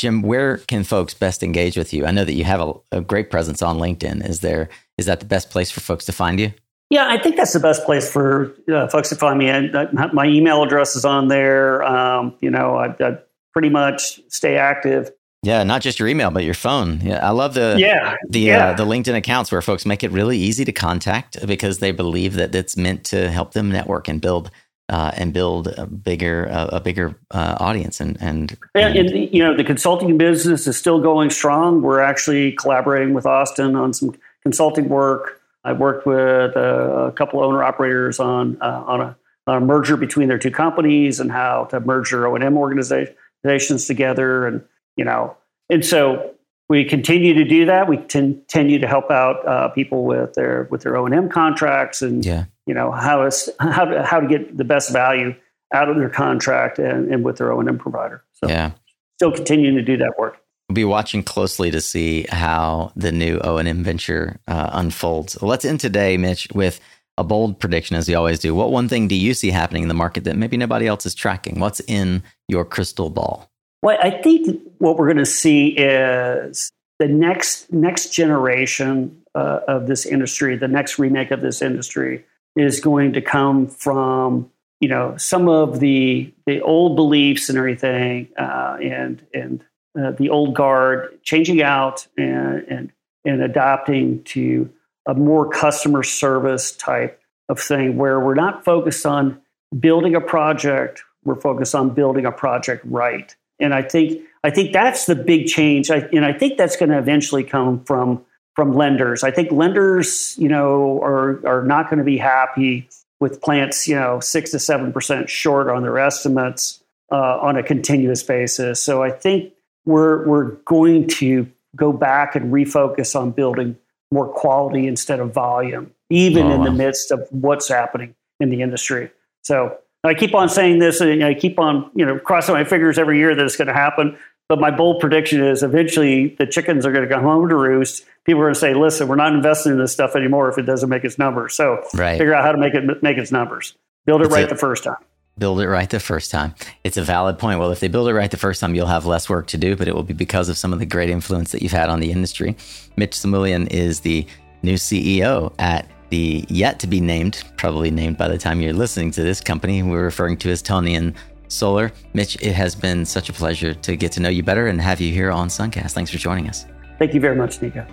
Jim, where can folks best engage with you? I know that you have a, a great presence on LinkedIn. Is there is that the best place for folks to find you? Yeah, I think that's the best place for uh, folks to find me. I, I, my email address is on there. Um, you know, I, I, pretty much stay active. Yeah, not just your email, but your phone. Yeah, I love the yeah the yeah. Uh, the LinkedIn accounts where folks make it really easy to contact because they believe that it's meant to help them network and build uh, and build a bigger uh, a bigger uh, audience and and, and, and you know the consulting business is still going strong. We're actually collaborating with Austin on some consulting work. I've worked with a, a couple owner operators on uh, on, a, on, a, merger between their two companies and how to merge their O and M organizations together, and you know, and so we continue to do that. We continue to help out uh, people with their with their O and M contracts, and yeah. You know how is how to, how to get the best value out of their contract and, and with their O and M provider. So yeah, still continuing to do that work. We'll be watching closely to see how the new O&M venture uh, unfolds. Let's end today, Mitch, with a bold prediction, as we always do. What one thing do you see happening in the market that maybe nobody else is tracking? What's in your crystal ball? Well, I think what we're going to see is the next next generation uh, of this industry, the next remake of this industry, is going to come from you know some of the the old beliefs and everything, uh, and and uh, the old guard, changing out and, and, and adopting to a more customer service type of thing where we're not focused on building a project, we're focused on building a project right. And I think I think that's the big change. I, and I think that's going to eventually come from from lenders. I think lenders, you know, are are not going to be happy with plants, you know, six to seven percent short on their estimates uh, on a continuous basis. So I think we're we're going to go back and refocus on building more quality instead of volume, even oh, in the midst of what's happening in the industry. So I keep on saying this, and I keep on you know crossing my fingers every year that it's going to happen. But my bold prediction is eventually the chickens are going to come home to roost. People are going to say, "Listen, we're not investing in this stuff anymore if it doesn't make its numbers." So right. figure out how to make it make its numbers. Build it right the first time build it right the first time. It's a valid point. Well, if they build it right the first time, you'll have less work to do, but it will be because of some of the great influence that you've had on the industry. Mitch Samulian is the new CEO at the yet to be named, probably named by the time you're listening to this company. We're referring to as Tonian Solar. Mitch, it has been such a pleasure to get to know you better and have you here on Suncast. Thanks for joining us. Thank you very much, Nico.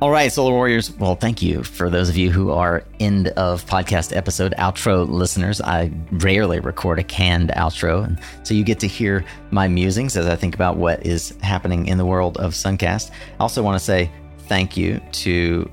All right, Solar Warriors. Well, thank you for those of you who are end of podcast episode outro listeners. I rarely record a canned outro, and so you get to hear my musings as I think about what is happening in the world of Suncast. I also want to say thank you to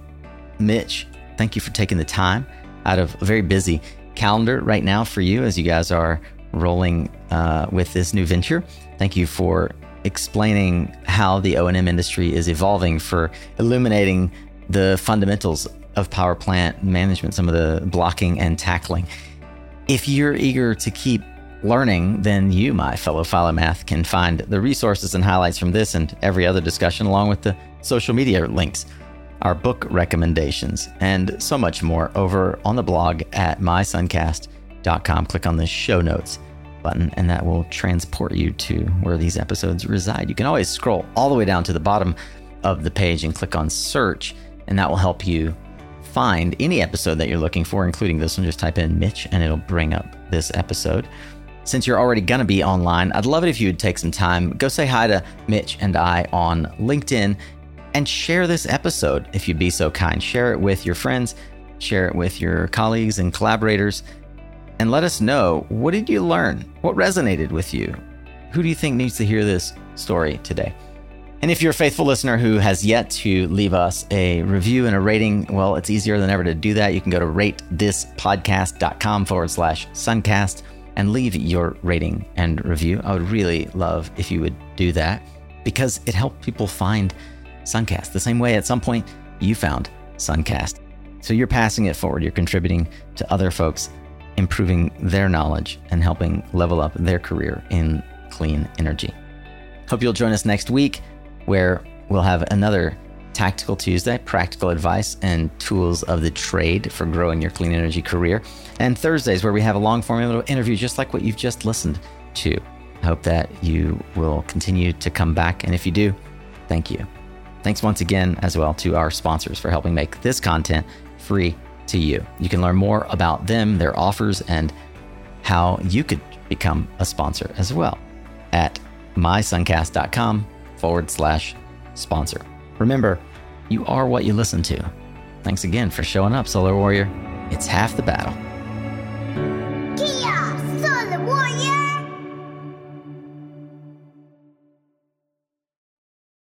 Mitch. Thank you for taking the time out of a very busy calendar right now for you as you guys are rolling uh, with this new venture. Thank you for explaining how the O&M industry is evolving for illuminating the fundamentals of power plant management, some of the blocking and tackling. If you're eager to keep learning, then you, my fellow Philomath, can find the resources and highlights from this and every other discussion, along with the social media links, our book recommendations, and so much more over on the blog at mysuncast.com. Click on the show notes button, and that will transport you to where these episodes reside. You can always scroll all the way down to the bottom of the page and click on search, and that will help you find any episode that you're looking for, including this one. Just type in Mitch, and it'll bring up this episode. Since you're already going to be online, I'd love it if you would take some time, go say hi to Mitch and I on LinkedIn, and share this episode if you'd be so kind. Share it with your friends, share it with your colleagues and collaborators and let us know what did you learn? What resonated with you? Who do you think needs to hear this story today? And if you're a faithful listener who has yet to leave us a review and a rating, well, it's easier than ever to do that. You can go to ratethispodcast.com forward slash suncast and leave your rating and review. I would really love if you would do that because it helped people find Suncast the same way at some point you found Suncast. So you're passing it forward, you're contributing to other folks improving their knowledge and helping level up their career in clean energy. Hope you'll join us next week where we'll have another Tactical Tuesday, practical advice and tools of the trade for growing your clean energy career. And Thursdays, where we have a long form interview just like what you've just listened to. I hope that you will continue to come back. And if you do, thank you. Thanks once again as well to our sponsors for helping make this content free to you. You can learn more about them, their offers, and how you could become a sponsor as well at mysuncast.com forward slash sponsor. Remember, you are what you listen to. Thanks again for showing up, Solar Warrior. It's half the battle.